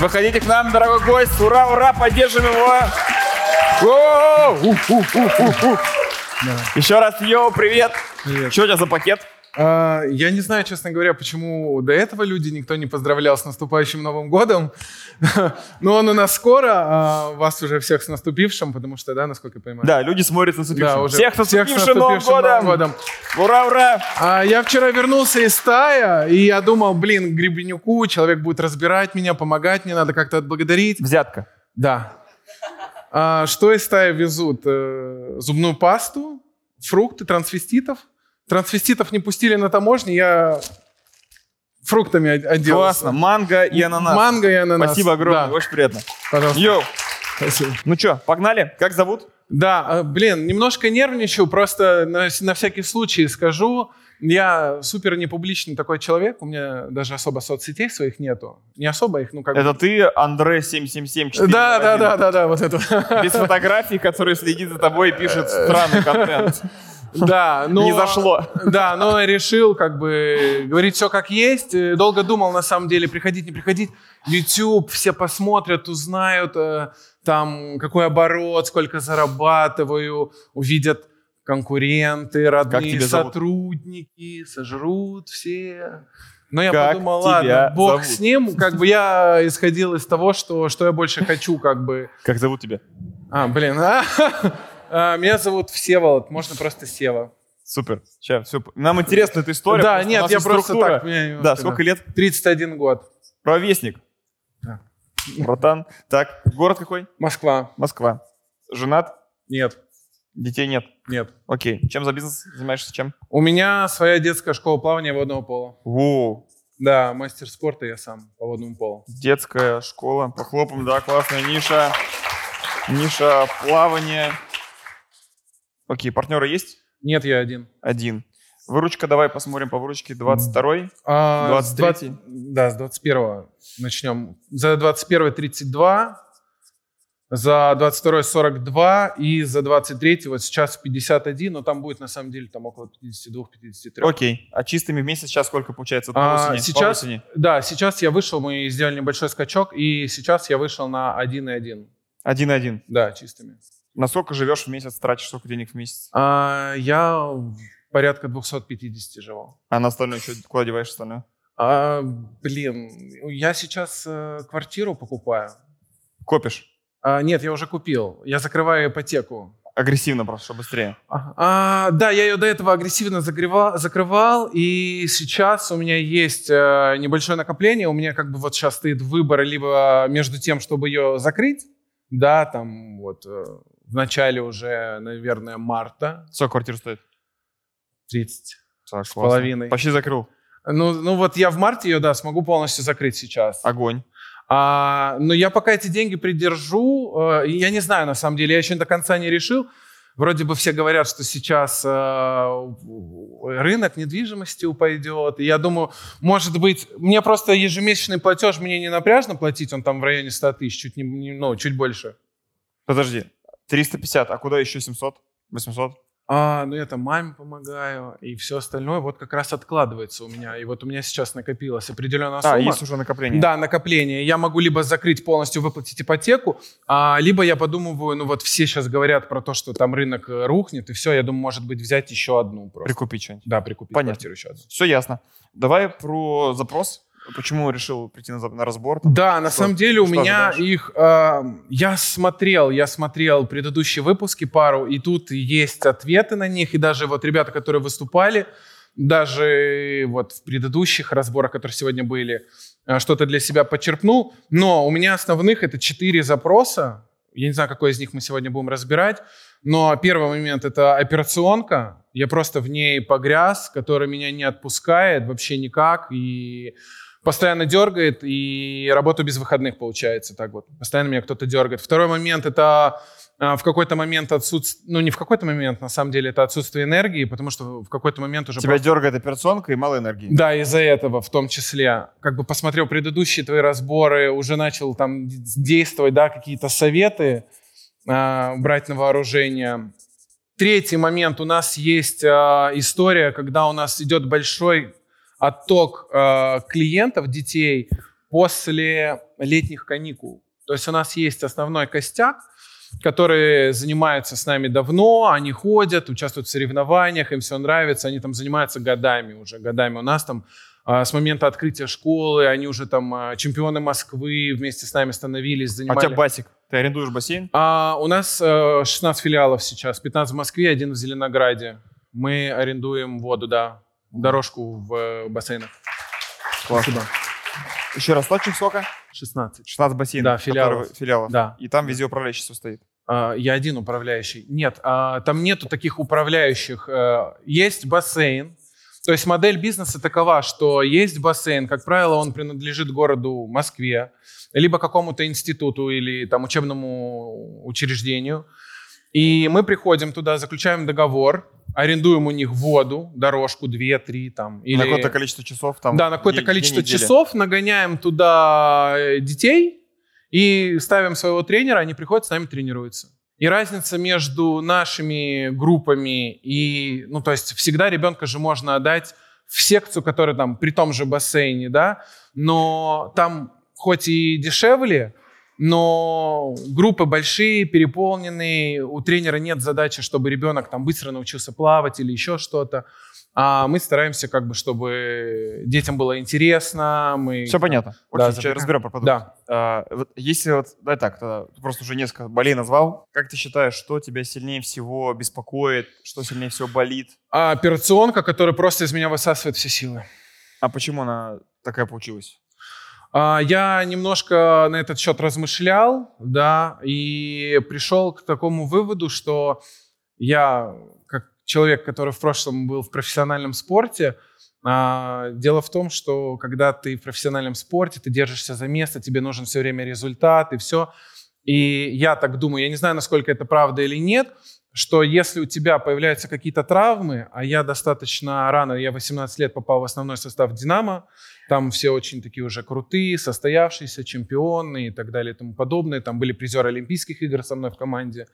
Выходите к нам, дорогой гость. Ура, ура, поддержим его. О, у, у, у, у, у. Еще раз, йоу, привет. Привет. Что у тебя за пакет? А, я не знаю, честно говоря, почему до этого люди никто не поздравлял с наступающим Новым годом. Но он у нас скоро, а вас уже всех с наступившим, потому что, да, насколько я понимаю. Да, люди смотрят на наступившим. Да, уже Всех с всех с наступившим Новым годом. Новым годом. Ура, ура. А я вчера вернулся из стая, и я думал, блин, Гребенюку, человек будет разбирать меня, помогать мне, надо как-то отблагодарить. Взятка. Да. А что из стаи везут? Э, Зубную пасту, фрукты, трансвеститов. Трансвеститов не пустили на таможне, я фруктами оделся. Классно. Манго и ананас. Манго и ананас. Спасибо огромное, Да, очень приятно. пожалуйста. Йоу. Спасибо. Ну что, погнали? Как зовут? Да, э, блин, немножко нервничаю, просто на, на всякий случай скажу. Я супер непубличный такой человек, у меня даже особо соцсетей своих нету. Не особо их, ну как Это бы... ты, Андре 7774. Да, да, да, да, да, вот это. Без фотографий, который следит за тобой и пишет странный контент. Да, но... Не зашло. Да, но решил как бы говорить все как есть. Э, Долго думал, на самом деле, приходить, не приходить. YouTube, все посмотрят, узнают э, там, какой оборот, сколько зарабатываю, увидят конкуренты, родные тебя зовут? сотрудники, сожрут все. Но я Как подумал, ладно, бог зовут? с ним. Как бы я исходил из того, что, что я больше хочу, как бы. Как зовут тебя? А, блин, а? А, Меня зовут Всеволод, можно просто Сева. Супер. Сейчас, все. Нам интересна эта история. Да, нет, я просто структура. так. меня Да, сколько лет? 31 год. Ровесник. Да. Братан. Так, город какой? Москва. Москва. Женат? Нет, Детей нет. нет. Окей. Чем за бизнес занимаешься? Чем? У меня своя детская школа плавания водного пола. Воу. Да, мастер спорта я сам по водному полу. Детская школа. Похлопаем, да, классная ниша. Ниша плавания. Окей, партнеры есть? Нет, я один. Один. Выручка, давай посмотрим по выручке. 22 А, с 23-й? 20 Да, с 21 начнем. За 21 32, за 22 42 и за 23 вот сейчас 51, но там будет на самом деле там около 52-53. Окей. А чистыми в месяц сейчас сколько получается? По А, осени? Сейчас, да, сейчас я вышел, мы сделали небольшой скачок, и сейчас я вышел на 1,1. Один-один. Да, чистыми. На сколько живешь в месяц, тратишь сколько денег в месяц? А, я порядка 250 живу. А на остальное что, куда деваешь остальное? А, блин, я сейчас э, квартиру покупаю. Копишь. А, нет, я уже купил. Я закрываю ипотеку. Агрессивно просто, быстрее. Ага. А, да, я ее до этого агрессивно загревал, закрывал, и сейчас у меня есть э, небольшое накопление. У меня как бы вот сейчас стоит выбор либо между тем, чтобы ее закрыть, да, там вот э, в начале уже, наверное, марта, Сколько квартира стоит? 30 Так, с классно. половиной. Почти закрыл. Ну, ну вот я в марте ее, да, смогу полностью закрыть сейчас. Огонь. А, но я пока эти деньги придержу, э, я не знаю, на самом деле, я еще до конца не решил. Вроде бы все говорят, что сейчас э, рынок недвижимости упадет. И я думаю, может быть, мне просто ежемесячный платеж мне не напряжно платить, он там в районе 100 тысяч, чуть, не, не- ну, чуть больше. Подожди. 350, а куда еще 700? 800? А, ну я там маме помогаю, и все остальное вот как раз откладывается у меня. И вот у меня сейчас накопилась определенная сумма. А, есть уже накопление. Да, накопление. Я могу либо закрыть полностью, выплатить ипотеку, а, либо я подумываю, ну вот все сейчас говорят про то, что там рынок э, рухнет, и все, я думаю, может быть, взять еще одну просто. Прикупить что-нибудь. Да, прикупить Понятно. квартиру еще одну. Все ясно. Давай про запрос. Почему решил прийти на, на разбор? там? Да, на Что- самом деле у меня ожидаешь? их... э, я смотрел, я смотрел предыдущие выпуски пару, и тут есть ответы на них, и даже вот ребята, которые выступали, даже вот в предыдущих разборах, которые сегодня были, э, что-то для себя подчерпнул. Но у меня основных это четыре запроса. Я не знаю, какой из них мы сегодня будем разбирать. Но первый момент это операционка. Я просто в ней погряз, которая меня не отпускает вообще никак. И постоянно дергает, и работаю без выходных, получается, так вот. Постоянно меня кто-то дергает. Второй момент — это а, в какой-то момент отсутствие... Ну, не в какой-то момент, на самом деле, это отсутствие энергии, потому что в какой-то момент уже... Тебя дергает операционка и мало энергии. Да, из-за этого в том числе. Как бы посмотрел предыдущие твои разборы, уже начал там действовать, да, какие-то советы а, брать на вооружение. Третий момент. У нас есть а, история, когда у нас идет большой отток а, клиентов, детей после летних каникул. То есть у нас есть основной костяк, которые занимаются с нами давно, они ходят, участвуют в соревнованиях, им все нравится, они там занимаются годами уже, годами. У нас там а, с момента открытия школы, они уже там а, чемпионы Москвы вместе с нами становились, занимали... А у тебя басик? Ты арендуешь бассейн? А, у нас а, 16 филиалов сейчас, 15 в Москве, один в Зеленограде. Мы арендуем воду, да, дорожку в э, бассейнах. Классно. Спасибо. Еще раз, точек сколько? 16. 16 бассейнов. Да, филиалов. которые- филиалов. Да. И там везде управляющий стоит. А, Я один управляющий. Нет, а, там нету таких управляющих. Э, Есть бассейн. То есть модель бизнеса такова, что есть бассейн, как правило, он принадлежит городу Москве, либо какому-то институту или там учебному учреждению. И мы приходим туда, заключаем договор, арендуем у них воду, дорожку, две, три там. Или... На какое-то количество часов там. Да, на какое-то количество часов нагоняем туда э, детей и ставим своего тренера, они приходят, с нами тренируются. И разница между нашими группами и, ну, то есть всегда ребенка же можно отдать в секцию, которая там при том же бассейне, да, но там хоть и дешевле, но группы большие, переполненные, у тренера нет задачи, чтобы ребенок там быстро научился плавать или еще что-то. А мы стараемся, как бы, чтобы детям было интересно. Мы, Все понятно. Да, Очень сейчас разберем про продукт. Да. А, вот если вот, давай так, тогда ты просто уже несколько болей назвал. Как ты считаешь, что тебя сильнее всего беспокоит, что сильнее всего болит? А операционка, которая просто из меня высасывает все силы. А почему она такая получилась? А, Я немножко на этот счет размышлял, да, и пришел к такому выводу, что я, как человек, который в прошлом был в профессиональном спорте, а, дело в том, что когда ты в профессиональном спорте, ты держишься за место, тебе нужен все время результат и все. И я так думаю, я не знаю, насколько это правда или нет, что если у тебя появляются какие-то травмы, а я достаточно рано, я 18 лет попал в основной состав «Динамо», там все очень такие уже крутые, состоявшиеся, чемпионы и так далее и тому подобное. Там были призеры Олимпийских игр со мной в команде.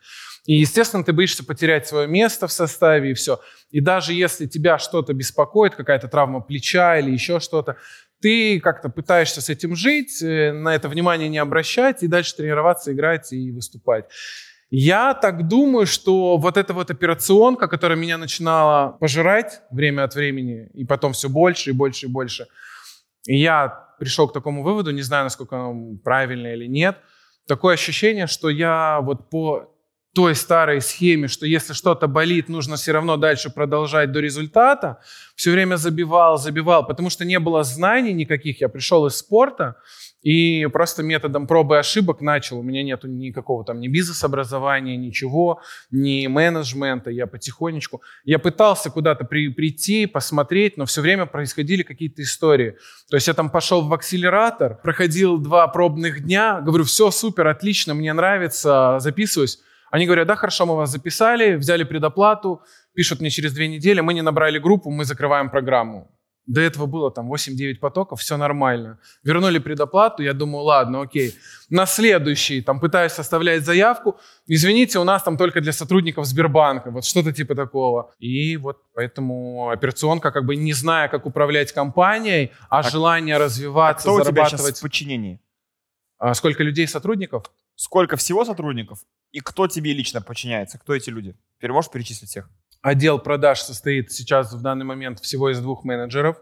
И, естественно, ты боишься потерять свое место в составе и все. И даже если тебя что-то беспокоит, какая-то травма плеча или еще что-то, ты как-то пытаешься с этим жить, э, на это внимание не обращать и дальше тренироваться, играть и выступать. Я так думаю, что вот эта вот операционка, которая меня начинала пожирать время от времени, и потом все больше и больше и больше, и я пришел к такому выводу, не знаю, насколько оно правильно или нет, такое ощущение, что я вот по той старой схеме, что если что-то болит, нужно все равно дальше продолжать до результата, все время забивал, забивал, потому что не было знаний никаких. Я пришел из спорта и просто методом пробы и ошибок начал. У меня нету никакого там ни бизнес-образования, ничего, ни менеджмента. Я потихонечку... Я пытался куда-то при- прийти, посмотреть, но все время происходили какие-то истории. То есть я там пошел в акселератор, проходил два пробных дня, говорю, все супер, отлично, мне нравится, записываюсь. Они говорят, да, хорошо, мы вас записали, взяли предоплату, пишут мне через две недели, мы не набрали группу, мы закрываем программу. До этого было там 8-9 потоков, все нормально. Вернули предоплату, я думаю, ладно, окей. На следующий, там, пытаюсь составлять заявку. Извините, у нас там только для сотрудников Сбербанка, вот что-то типа такого. И вот поэтому операционка, как бы не зная, как управлять компанией, а, желание А развиваться, кто у тебя сейчас зарабатывать. в подчинении? А сколько людей, сотрудников? Сколько всего сотрудников? И кто тебе лично подчиняется? Кто эти люди? Теперь можешь перечислить всех? Отдел продаж состоит сейчас в данный момент всего из двух менеджеров.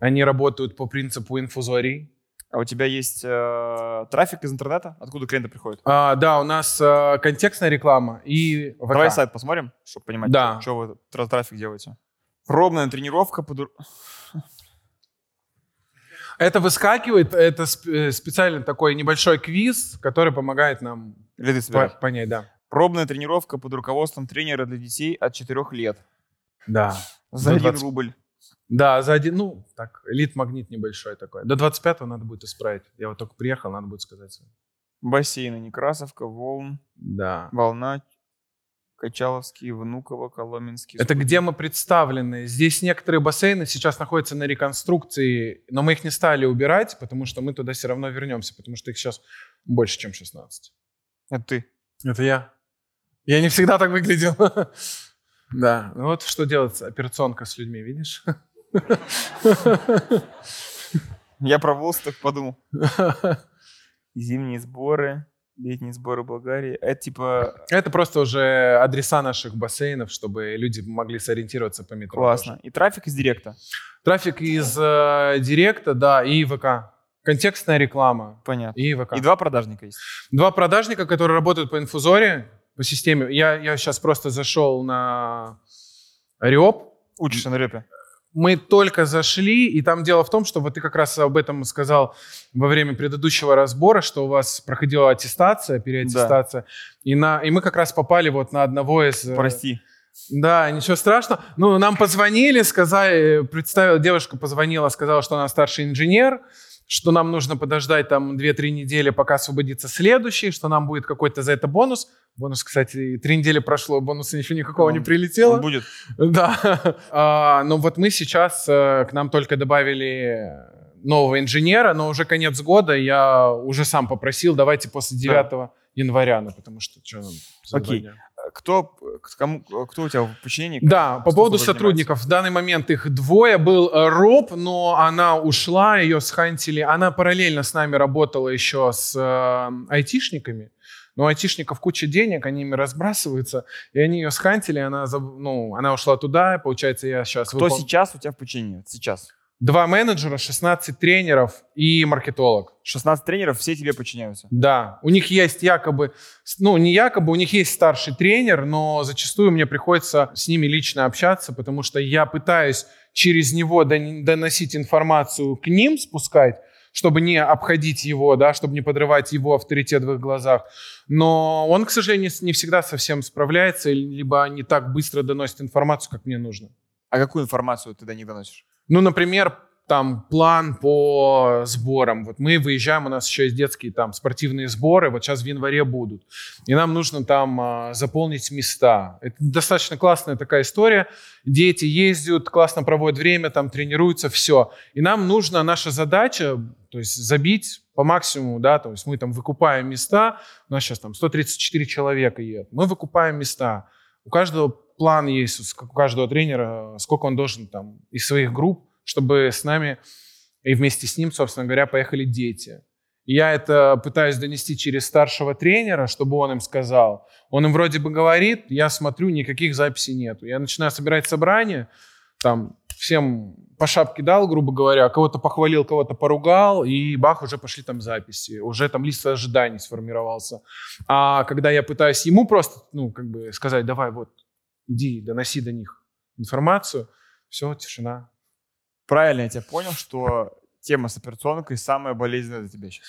Они работают по принципу инфузорий. А у тебя есть э, трафик из интернета? Откуда клиенты приходят? А, да, у нас э, контекстная реклама и ВК. Давай сайт посмотрим, чтобы понимать, Да. что вы тра- трафик делаете. Пробная тренировка по дур- Это выскакивает, это э, специально такой небольшой квиз, который помогает нам по- понять, да. Пробная тренировка под руководством тренера для детей от 4 лет. Да. За До 1 20. рубль. Да, за один, ну, так, элит-магнит небольшой такой. До 25-го надо будет исправить. Я вот только приехал, надо будет сказать. Бассейны Некрасовка, Волн, Да. Волна, Качаловский, Внуково, Коломенский. Это где мы представлены. Здесь некоторые бассейны сейчас находятся на реконструкции, но мы их не стали убирать, потому что мы туда все равно вернемся, потому что их сейчас больше, чем 16. Это ты. Это я. Я не всегда так выглядел. Да, ну вот что делать операционка с людьми, видишь? Я про ВУЗ так подумал. Зимние сборы, летние сборы Болгарии. Это типа Это просто уже адреса наших бассейнов, чтобы люди могли сориентироваться по метро. классно. И трафик из директа. Трафик из э, Директа, да, и ВК. Контекстная реклама Понятно. и ВК. И два продажника есть. Два продажника, которые работают по инфузоре, по системе. Я, я сейчас просто зашел на Риоп. Учишься на репе. Мы только зашли, и там дело в том, что вот ты как раз об этом сказал во время предыдущего разбора, что у вас проходила аттестация, переаттестация, и, на, и мы как раз попали вот на одного из... э, Прости. Да, ничего страшного. Ну, нам позвонили, сказали, представила, девушка позвонила, сказала, что она старший инженер, что нам нужно подождать там 2-3 недели, пока освободится следующий, что нам будет какой-то за это бонус. Бонус, кстати, три недели прошло, бонуса еще никакого не Он- прилетело. Он будет. Да. А, но вот мы сейчас, э, к нам только добавили нового инженера, но уже конец года, я уже сам попросил, давайте после 9 января, ну, потому что что нам Окей. Кто, кому, кто у тебя в подчинении? Да, по поводу сотрудников. В данный момент их двое. Был э, Роб, но она ушла, ее схантили. Она параллельно с нами работала еще с э, айтишниками. Но у айтишников куча денег, они ими разбрасываются. И они ее схантили, она, ну, она ушла туда. Получается, я сейчас... Кто сейчас у тебя в подчинении? Сейчас. Два менеджера, 16 тренеров и маркетолог. 16 тренеров, все тебе подчиняются. Да, у них есть якобы, ну не якобы, у них есть старший тренер, но зачастую мне приходится с ними лично общаться, потому что я пытаюсь через него дон- доносить информацию к ним, спускать, чтобы не обходить его, да, чтобы не подрывать его авторитет в их глазах. Но он, к сожалению, не всегда совсем справляется, либо не так быстро доносит информацию, как мне нужно. А какую информацию ты до них доносишь? Ну, например, там план по сборам. Вот мы выезжаем, у нас еще есть детские там спортивные сборы, вот сейчас в январе будут. И нам нужно там а, заполнить места. Это достаточно классная такая история. Дети ездят, классно проводят время, там тренируются, все. И нам нужно, наша задача, то есть забить по максимуму, да, то есть мы там выкупаем места, у нас сейчас там 134 человека едет, мы выкупаем места. У каждого план есть, у каждого тренера, сколько он должен там из своих групп, чтобы с нами и вместе с ним, собственно говоря, поехали дети. Я это пытаюсь донести через старшего тренера, чтобы он им сказал. Он им вроде бы говорит, я смотрю, никаких записей нету. Я начинаю собирать собрание, там всем по шапке дал, грубо говоря, кого-то похвалил, кого-то поругал, и бах, уже пошли там записи, уже там лист ожиданий сформировался. А когда я пытаюсь ему просто, ну, как бы сказать, давай вот, иди, доноси до них информацию, все, тишина. Правильно я тебя понял, что тема с операционкой самая болезненная для тебя сейчас.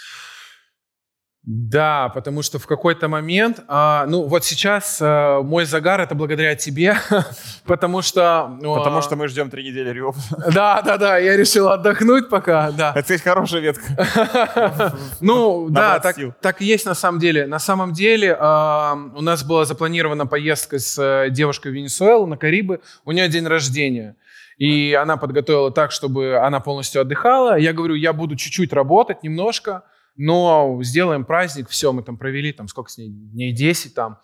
Да, потому что в какой-то момент, а, ну вот сейчас а, мой загар это благодаря тебе, потому что... ну, Потому а, что мы ждем три недели Рио. Да, да, да, я решил отдохнуть пока, да. Это, кстати, хорошая ветка. Ну, да, так, так и есть на самом деле. На самом деле а, у нас была запланирована поездка с э, девушкой в Венесуэлу на Карибы. У нее день рождения. И она подготовила так, чтобы она полностью отдыхала. Я говорю, я буду чуть-чуть работать, немножко, но сделаем праздник, все, мы там провели, там сколько с ней, дней 10 там.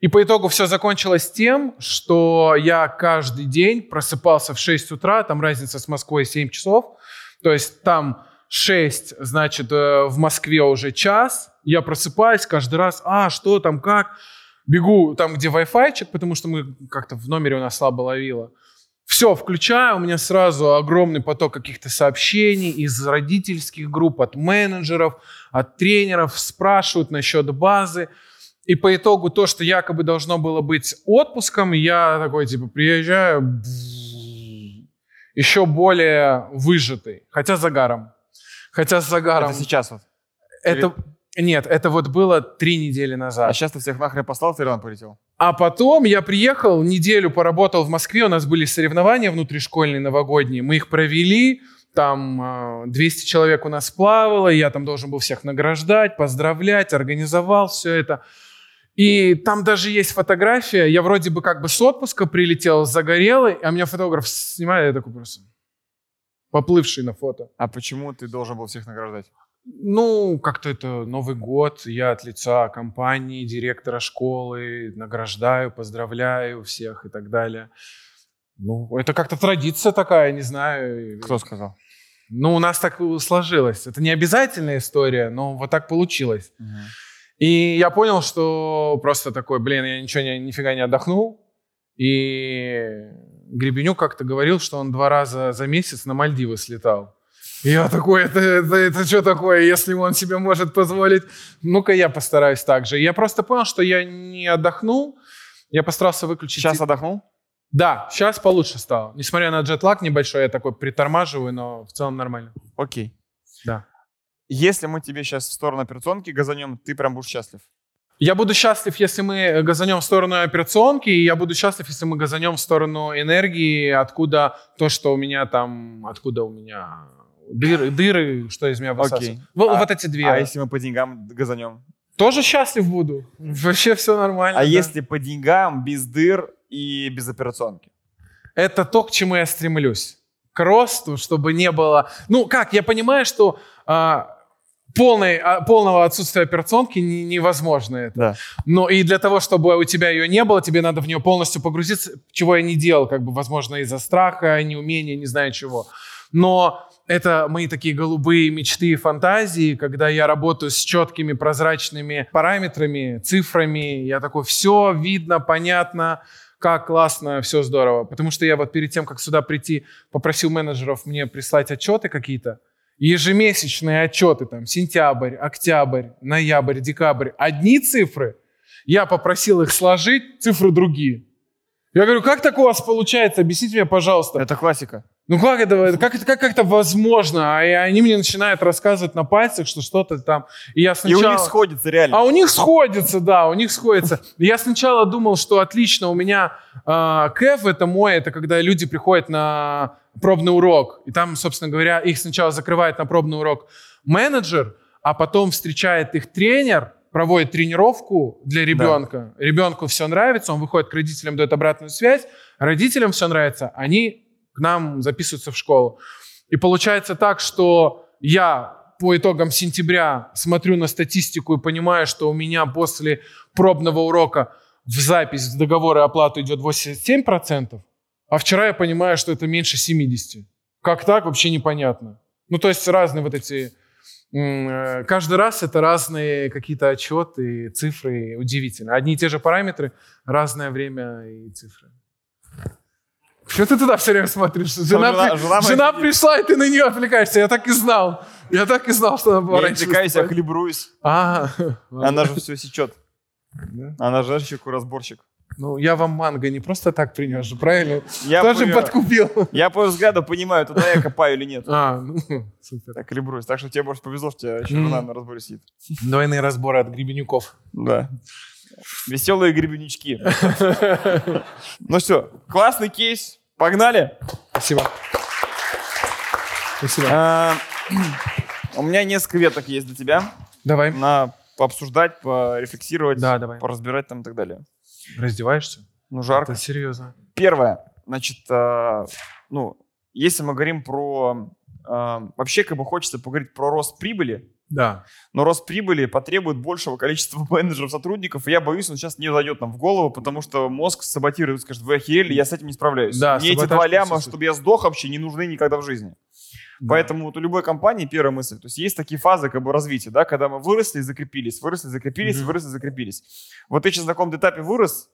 И по итогу все закончилось тем, что я каждый день просыпался в 6 утра, там разница с Москвой 7 часов, то есть там 6, значит, э, в Москве уже час, я просыпаюсь каждый раз, а, что там, как, бегу там, где Wi-Fi, потому что мы как-то в номере у нас слабо ловило. Все, включаю, у меня сразу огромный поток каких-то сообщений из родительских групп, от менеджеров, от тренеров, спрашивают насчет базы. И по итогу то, что якобы должно было быть отпуском, я такой, типа, приезжаю, еще более выжатый, хотя с загаром. Хотя с загаром. Это сейчас вот. Это- Нет, это вот было три недели назад. А сейчас ты всех нахрен послал, в Таиланд полетел? А потом я приехал, неделю поработал в Москве, у нас были соревнования внутришкольные новогодние, мы их провели, там э, 200 человек у нас плавало, я там должен был всех награждать, поздравлять, организовал все это. И там даже есть фотография, я вроде бы как бы с отпуска прилетел, загорелый, а меня фотограф снимает, я такой просто поплывший на фото. А почему ты должен был всех награждать? Ну, как-то это Новый год, я от лица компании, директора школы награждаю, поздравляю всех и так далее. Ну, это как-то традиция такая, не знаю. Кто сказал? Ну, у нас так сложилось. Это не обязательная история, но вот так получилось. И я понял, что просто такой, блин, я ничего, не, нифига не отдохнул. И Гребенюк как-то говорил, что он два раза за месяц на Мальдивы слетал. Я такой, это, это, это что такое, если он себе может позволить? Ну-ка я постараюсь так же. Я просто понял, что я не отдохнул. Я постарался выключить... Сейчас отдохнул? Да, сейчас получше стало. Несмотря на джетлаг небольшой, я такой притормаживаю, но в целом нормально. Окей. Да. Если мы тебе сейчас в сторону операционки газанем, ты прям будешь счастлив. Я буду счастлив, если мы газанем в сторону операционки, и я буду счастлив, если мы газанем в сторону энергии, откуда то, что у меня там, откуда у меня дыры, дыры что из меня высасывает. Окей. Вот, А- вот эти две. А если мы по деньгам газанем? Тоже счастлив буду. Вообще все нормально. А да. если по деньгам, без дыр и без операционки? Это то, к чему я стремлюсь. К росту, чтобы не было... Ну, как, я понимаю, что а, полной, а, полного отсутствия операционки не- невозможно это. Да. Но и для того, чтобы у тебя ее не было, тебе надо в нее полностью погрузиться, чего я не делал, как бы, возможно, из-за страха, неумения, не знаю чего. Но это мои такие голубые мечты и фантазии, когда я работаю с четкими прозрачными параметрами, цифрами. Я такой, все видно, понятно, как классно, все здорово. Потому что я вот перед тем, как сюда прийти, попросил менеджеров мне прислать отчеты какие-то. Ежемесячные отчеты, там, сентябрь, октябрь, ноябрь, декабрь. Одни цифры. Я попросил их сложить, цифры другие. Я говорю, как так у вас получается? Объясните мне, пожалуйста. Это классика. Ну как это, как это, как это возможно? А и они мне начинают рассказывать на пальцах, что что-то там. И я И сначала... у них сходится реально. А у них сходится, да, у них сходится. И Я сначала думал, что отлично, у меня э, кэф это мой, это когда люди приходят на пробный урок. И там, собственно говоря, их сначала закрывает на пробный урок менеджер, а потом встречает их тренер, проводит тренировку для ребенка. Ребенку все нравится, он выходит к родителям, дает обратную связь. Родителям все нравится, они к нам записываются в школу. И получается так, что я по итогам сентября смотрю на статистику и понимаю, что у меня после пробного урока в запись в и оплату идет 87%, а вчера я понимаю, что это меньше 70%. Как так, вообще непонятно. Ну, то есть разные вот эти... э, Каждый раз это разные какие-то отчеты, цифры. Удивительно. Одни и те же параметры, разное время и цифры. Что ты туда все время смотришь? Жена, жена- при- жена жена пришла, и ты на нее отвлекаешься. Я так и знал. Я так и знал, что она была Я раньше отвлекаюсь, я хлебруюсь. А, Она же все сечет. Да. Она и разборщик. Ну, я вам манго не просто так принес же, правильно? Я Тоже по- подкупил. Я по взгляду понимаю, туда я копаю или нет. А, ну, супер. Так, хлебрусь. Так что тебе, может, повезло, что тебя еще жена на разборе сидит. Двойные разборы от гребенюков. Да. Веселые гребенючки. Ну все, классный кейс. Погнали. Спасибо. Спасибо. А, У меня несколько веток есть для тебя. Давай. На пообсуждать, порефлексировать, Да, давай. поразбирать там и так далее. Раздеваешься? Ну, жарко. Это серьезно. Первое, значит, а, ну, если мы говорим про... а, Вообще, как бы хочется поговорить про рост прибыли, Да. но рост прибыли потребует большего количества менеджеров, сотрудников, и я боюсь, он сейчас не зайдет нам в голову, потому что мозг саботирует, скажет, вы охерели, я с этим не справляюсь. Да, Мне эти два ляма, чтобы я сдох вообще, не нужны никогда в жизни. Да. Поэтому вот у любой компании первая мысль, то есть есть такие фазы как бы развития, да, когда мы выросли, закрепились, выросли, закрепились, Мгм. выросли, закрепились. Вот ты сейчас на каком-то этапе вырос,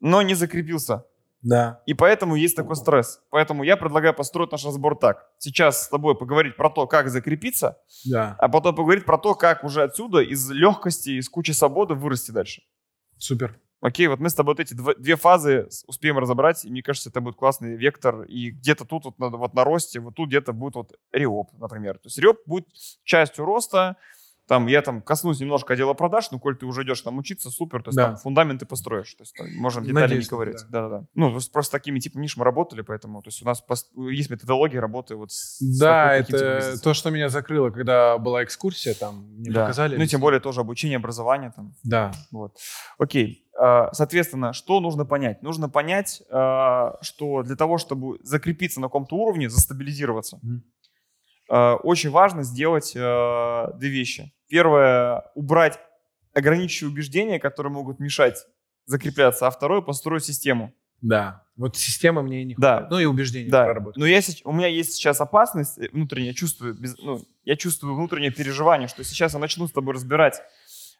но не закрепился. Да. И поэтому есть такой стресс. Поэтому я предлагаю построить наш разбор так. Сейчас с тобой поговорить про то, как закрепиться, Да. а потом поговорить про то, как уже отсюда из легкости, из кучи свободы вырасти дальше. Супер. Окей, вот мы с тобой вот эти дв- две фазы успеем разобрать, и мне кажется, это будет классный вектор, и где-то тут вот на, вот на росте, вот тут где-то будет вот риоп, например. То есть риоп будет частью роста, там я там коснусь немножко отдела продаж, но коль ты уже идешь там учиться, супер, то есть Да. там фундаменты построишь, то есть там можем детали Надеюсь, не ковырять. да. Да-да-да. Ну, то есть просто с такими типами ниш мы работали, поэтому, то есть у нас есть методология работы вот с, с Да, типом это то, что меня закрыло, когда была экскурсия, там мне Да. показали. Ну, и тем более тоже обучение, образование там. Да. Вот. Окей. А, Соответственно, что нужно понять? Нужно понять, а, что для того, чтобы закрепиться на каком-то уровне, застабилизироваться, Мгм. А, очень важно сделать а, две вещи. Первое — убрать ограничивающие убеждения, которые могут мешать закрепляться, а второе — построить систему. Да. Вот система мне не Да. хватает. Ну и убеждения Да, проработать. но я, у меня есть сейчас опасность э, внутренняя, чувствую, без- ну, я чувствую внутреннее переживание, что сейчас я начну с тобой разбирать,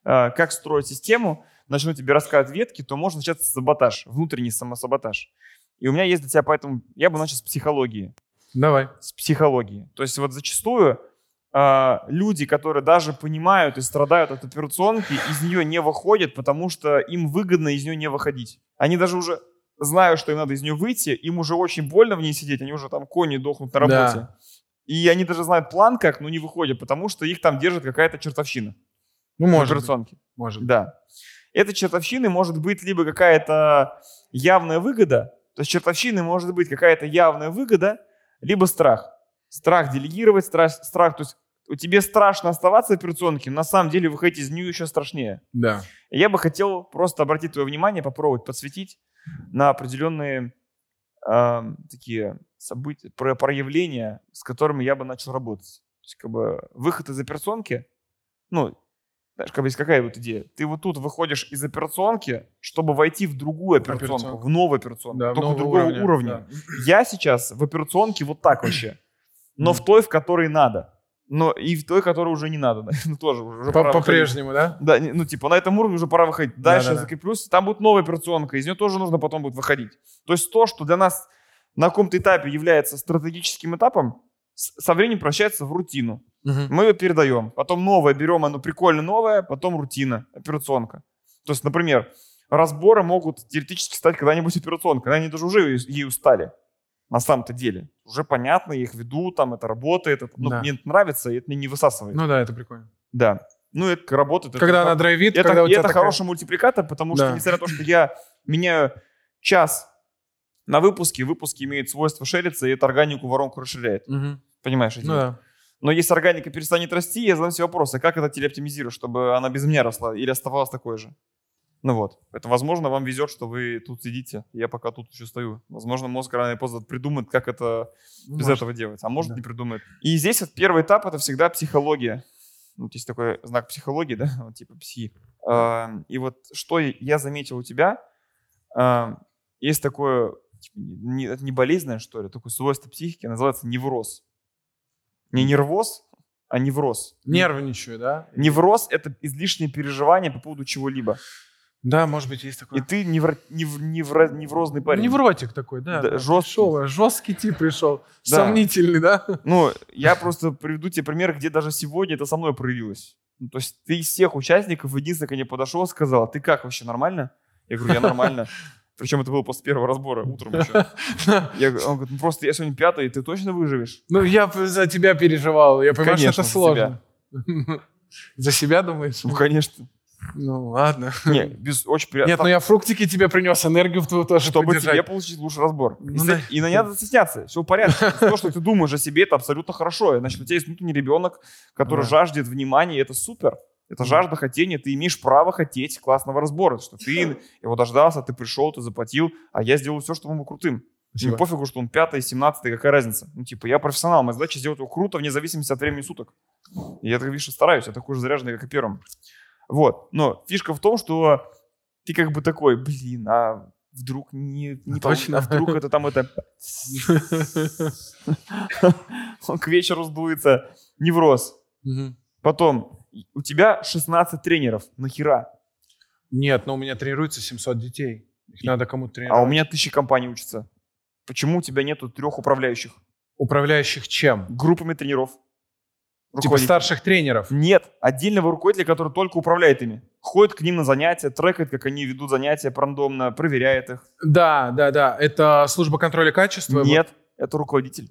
э, как строить систему, начну тебе рассказывать ветки, то может начаться саботаж, внутренний самосаботаж. И у меня есть для тебя поэтому, я бы начал с психологии. Давай. С психологии. То есть вот зачастую э, люди, которые даже понимают и страдают от операционки, из нее не выходят, потому что им выгодно из нее не выходить. Они даже уже знают, что им надо из нее выйти, им уже очень больно в ней сидеть, они уже там кони дохнут на Да. работе. И они даже знают план как, но не выходят, потому что их там держит какая-то чертовщина Ну, может быть. операционке. Может быть. Да. Эта чертовщины может быть либо какая-то явная выгода, то есть чертовщины может быть какая-то явная выгода, либо страх. Страх делегировать, страх, страх то есть у тебе страшно оставаться в операционке, на самом деле выходить из нее еще страшнее. Да. Я бы хотел просто обратить твое внимание, попробовать подсветить на определенные эм, такие события, про проявления, с которыми я бы начал работать. То есть, как бы, выход из операционки, ну, знаешь, как бы есть какая вот идея? Ты вот тут выходишь из операционки, чтобы войти в другую операционку, Операционку. в новую операционку, Да, только нового другого уровня, уровня. да. Я сейчас в операционке вот так вообще, но в той, в которой надо. Но и в той, которой уже не надо, наверное, тоже. Уже По- пора выходить. По-прежнему, да? Да, ну типа на этом уровне уже пора выходить. Дальше Да-да-да. закреплюсь, там будет новая операционка, из нее тоже нужно потом будет выходить. То есть то, что для нас на каком-то этапе является стратегическим этапом, со временем превращается в рутину. Мгм. Мы ее передаем. Потом новое берем, оно прикольно новое, потом рутина, операционка. То есть, например, разборы могут теоретически стать когда-нибудь операционкой. Они даже уже ею- ею стали. На самом-то деле. Уже понятно, я их веду, там это работает. Это, ну, Да. мне это нравится, и это мне не высасывает. Ну да, это прикольно. Да. Ну, это работает. это Когда как- она драйвит, это, когда у тебя это такая- хороший мультипликатор, потому что, Да. несмотря на то, что я меняю час на выпуске, выпуски имеют свойство шериться, и это органику воронку расширяет. Мгм. Понимаешь? Ну да. Но если органика перестанет расти, я задам себе вопрос, а как это телеоптимизировать, чтобы она без меня росла или оставалась такой же? Ну вот. Это, возможно, вам везет, что вы тут сидите, я пока тут еще стою. Возможно, мозг рано или поздно придумает, как это без Может. этого делать, а может Да. не придумает. И здесь вот первый этап это всегда психология. Вот есть такой знак психологии, да, вот типа пси. И вот что я- заметил у тебя, есть такое, типа, не, это не болезненное, что ли, такое свойство психики, называется невроз. Не нервоз, а невроз. Нервничаю, да? Невроз — это излишнее переживание по поводу чего-либо. Да, может быть, есть И такое. ты невро- нев- невро- неврозный парень. Невротик такой, да. Да, да. жесткий. Пришел, жесткий тип пришел. Да. Сомнительный, да? Ну, я просто приведу тебе пример, где даже сегодня это со мной проявилось. Ну, то есть ты из всех участников единственный ко мне подошел и сказал, ты как вообще, нормально? Я говорю, я нормально. Причем это было после первого разбора, утром еще. Я, он говорит, ну просто я сегодня пятый, ты точно выживешь? Ну, я за тебя переживал. Я понимаю, Конечно, что это сложно. За себя думаешь? Ну, конечно. Ну, ладно. Не, без, очень приятно. Нет, ну я фруктики тебе принес, энергию в твою тоже чтобы поддержать. тебе получить лучший разбор. И, Ну с- да. и на не надо стесняться, все в порядке. То, что ты думаешь о себе, это абсолютно хорошо. Значит, у тебя есть внутренний ребенок, который жаждет внимания, и это супер. Это жажда хотения, ты имеешь право хотеть классного разбора, что ты его дождался, ты пришел, ты заплатил, а я сделал все, чтобы он был крутым. Мне Спасибо. пофигу, что он пятый, семнадцатый, какая разница. Ну, типа, я профессионал, моя задача сделать его круто вне зависимости от времени суток. И я, так видишь, стараюсь, я такой же заряженный, как и первым. Вот. Но фишка в том, что ты как бы такой, блин, а вдруг не, не Точно? а вдруг это там это... Он к вечеру сдуется. Невроз. Потом, у тебя 16 тренеров. Нахера? Нет, но у меня тренируется 700 детей. Их надо кому-то А тренировать. у меня тысячи компаний учатся. Почему у тебя нету трех управляющих? Управляющих чем? Группами тренеров. Типа старших тренеров. Нет, отдельного руководителя, который только управляет ими. Ходит к ним на занятия, трекает, как они ведут занятия рандомно, проверяет их. Да, да, да. Это служба контроля качества. Нет, это руководитель.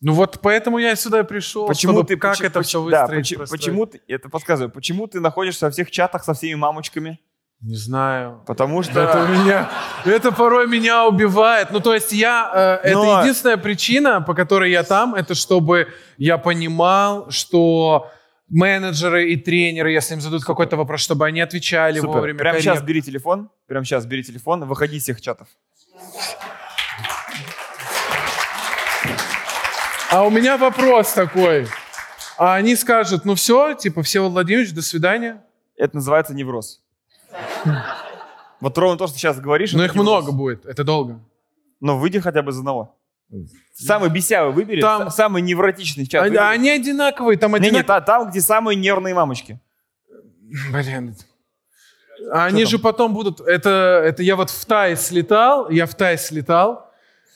Ну вот поэтому я сюда и пришел, Почему чтобы ты как поч- это все да, выстроить. поч- простроить. почему ты, это подсказываю, почему ты находишься во всех чатах со всеми мамочками? Не знаю. Потому что... Это меня, это порой меня убивает. Ну, то есть я, э, Но- это единственная причина, по которой я там, это чтобы я понимал, что менеджеры и тренеры, если им зададут какой-то вопрос, чтобы они отвечали Супер. вовремя. Прямо сейчас корректно. бери телефон, прямо сейчас бери телефон, выходи из всех чатов. А у меня вопрос такой. А они скажут, ну все, типа, Всеволод Владимирович, до свидания. Это называется невроз. Вот ровно то, что сейчас говоришь. Но их невроз. много будет, это долго. Но выйди хотя бы из одного. Самый бесявый выбери, Там- самый невротичный чат. Они, они одинаковые, там одинаковые. та- там, где самые нервные мамочки. Блин. Они Что же там? потом будут... Это, это я вот в Тай слетал, я в Тай слетал,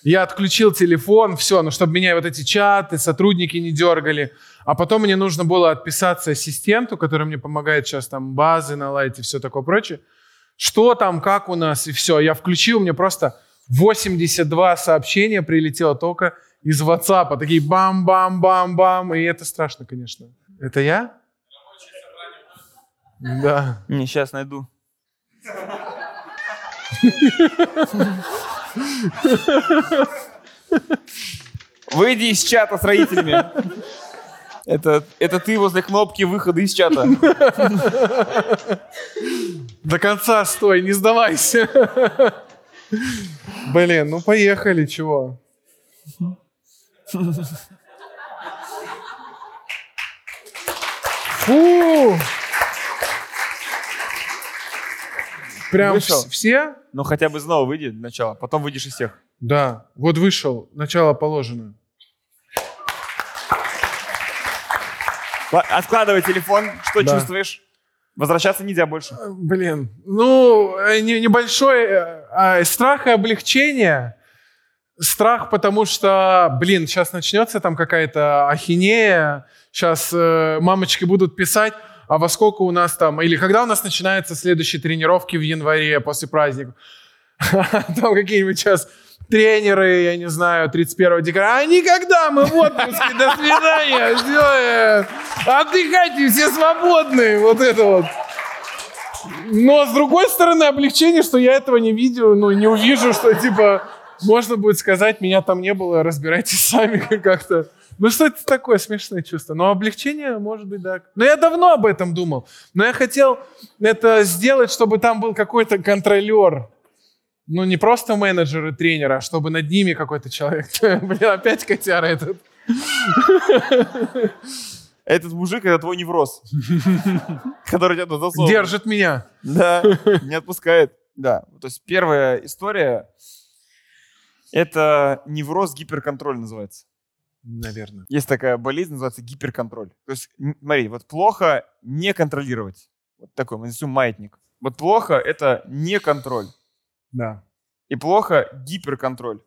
я отключил телефон, все, ну, чтобы меня вот эти чаты, сотрудники не дергали. А потом мне нужно было отписаться ассистенту, который мне помогает сейчас там базы наладить и все такое прочее. Что там, как у нас, и все. Я включил, мне просто 82 сообщения прилетело только из WhatsApp. Такие бам-бам-бам-бам. И это страшно, конечно. Это я? Да. Не, сейчас найду. Выйди из чата с родителями. Это, это ты возле кнопки выхода из чата. До конца стой, не сдавайся. Блин, ну поехали, чего? Фу! Прям вс- все? Ну хотя бы снова выйди для начала, потом выйдешь из всех. Да, вот вышел, начало положено. Ла- Откладывай телефон. Что Да. чувствуешь? Возвращаться нельзя больше. Э, Блин, ну, э, не- небольшой э, а, страх и облегчение. Страх, потому что, блин, сейчас начнется там какая-то ахинея, сейчас мамочки будут писать, а во сколько у нас там, или когда у нас начинаются следующие тренировки в январе после праздника. Там какие-нибудь сейчас тренеры, я не знаю, 31 декабря. А никогда мы в отпуске, до свидания, все, э, отдыхайте, все свободны, вот это вот. Но с другой стороны, облегчение, что я этого не видел, ну, не увижу, что, типа, можно будет сказать, меня там не было, разбирайтесь сами как-то. Ну, что это такое смешное чувство? Но облегчение, может быть, да. Но я давно об этом думал. Но я хотел это сделать, чтобы там был какой-то контролер. Ну, не просто менеджер и тренер, а чтобы над ними какой-то человек. Блин, опять котяра этот. Этот мужик это твой невроз, который тебя засовывает. Держит меня. Да, не отпускает. Да, то есть первая история это невроз гиперконтроль называется. Наверное. Есть такая болезнь, называется гиперконтроль. То есть, смотри, вот плохо не контролировать. Вот такой, мы назовем маятник. Вот плохо это не контроль. Да. И плохо гиперконтроль.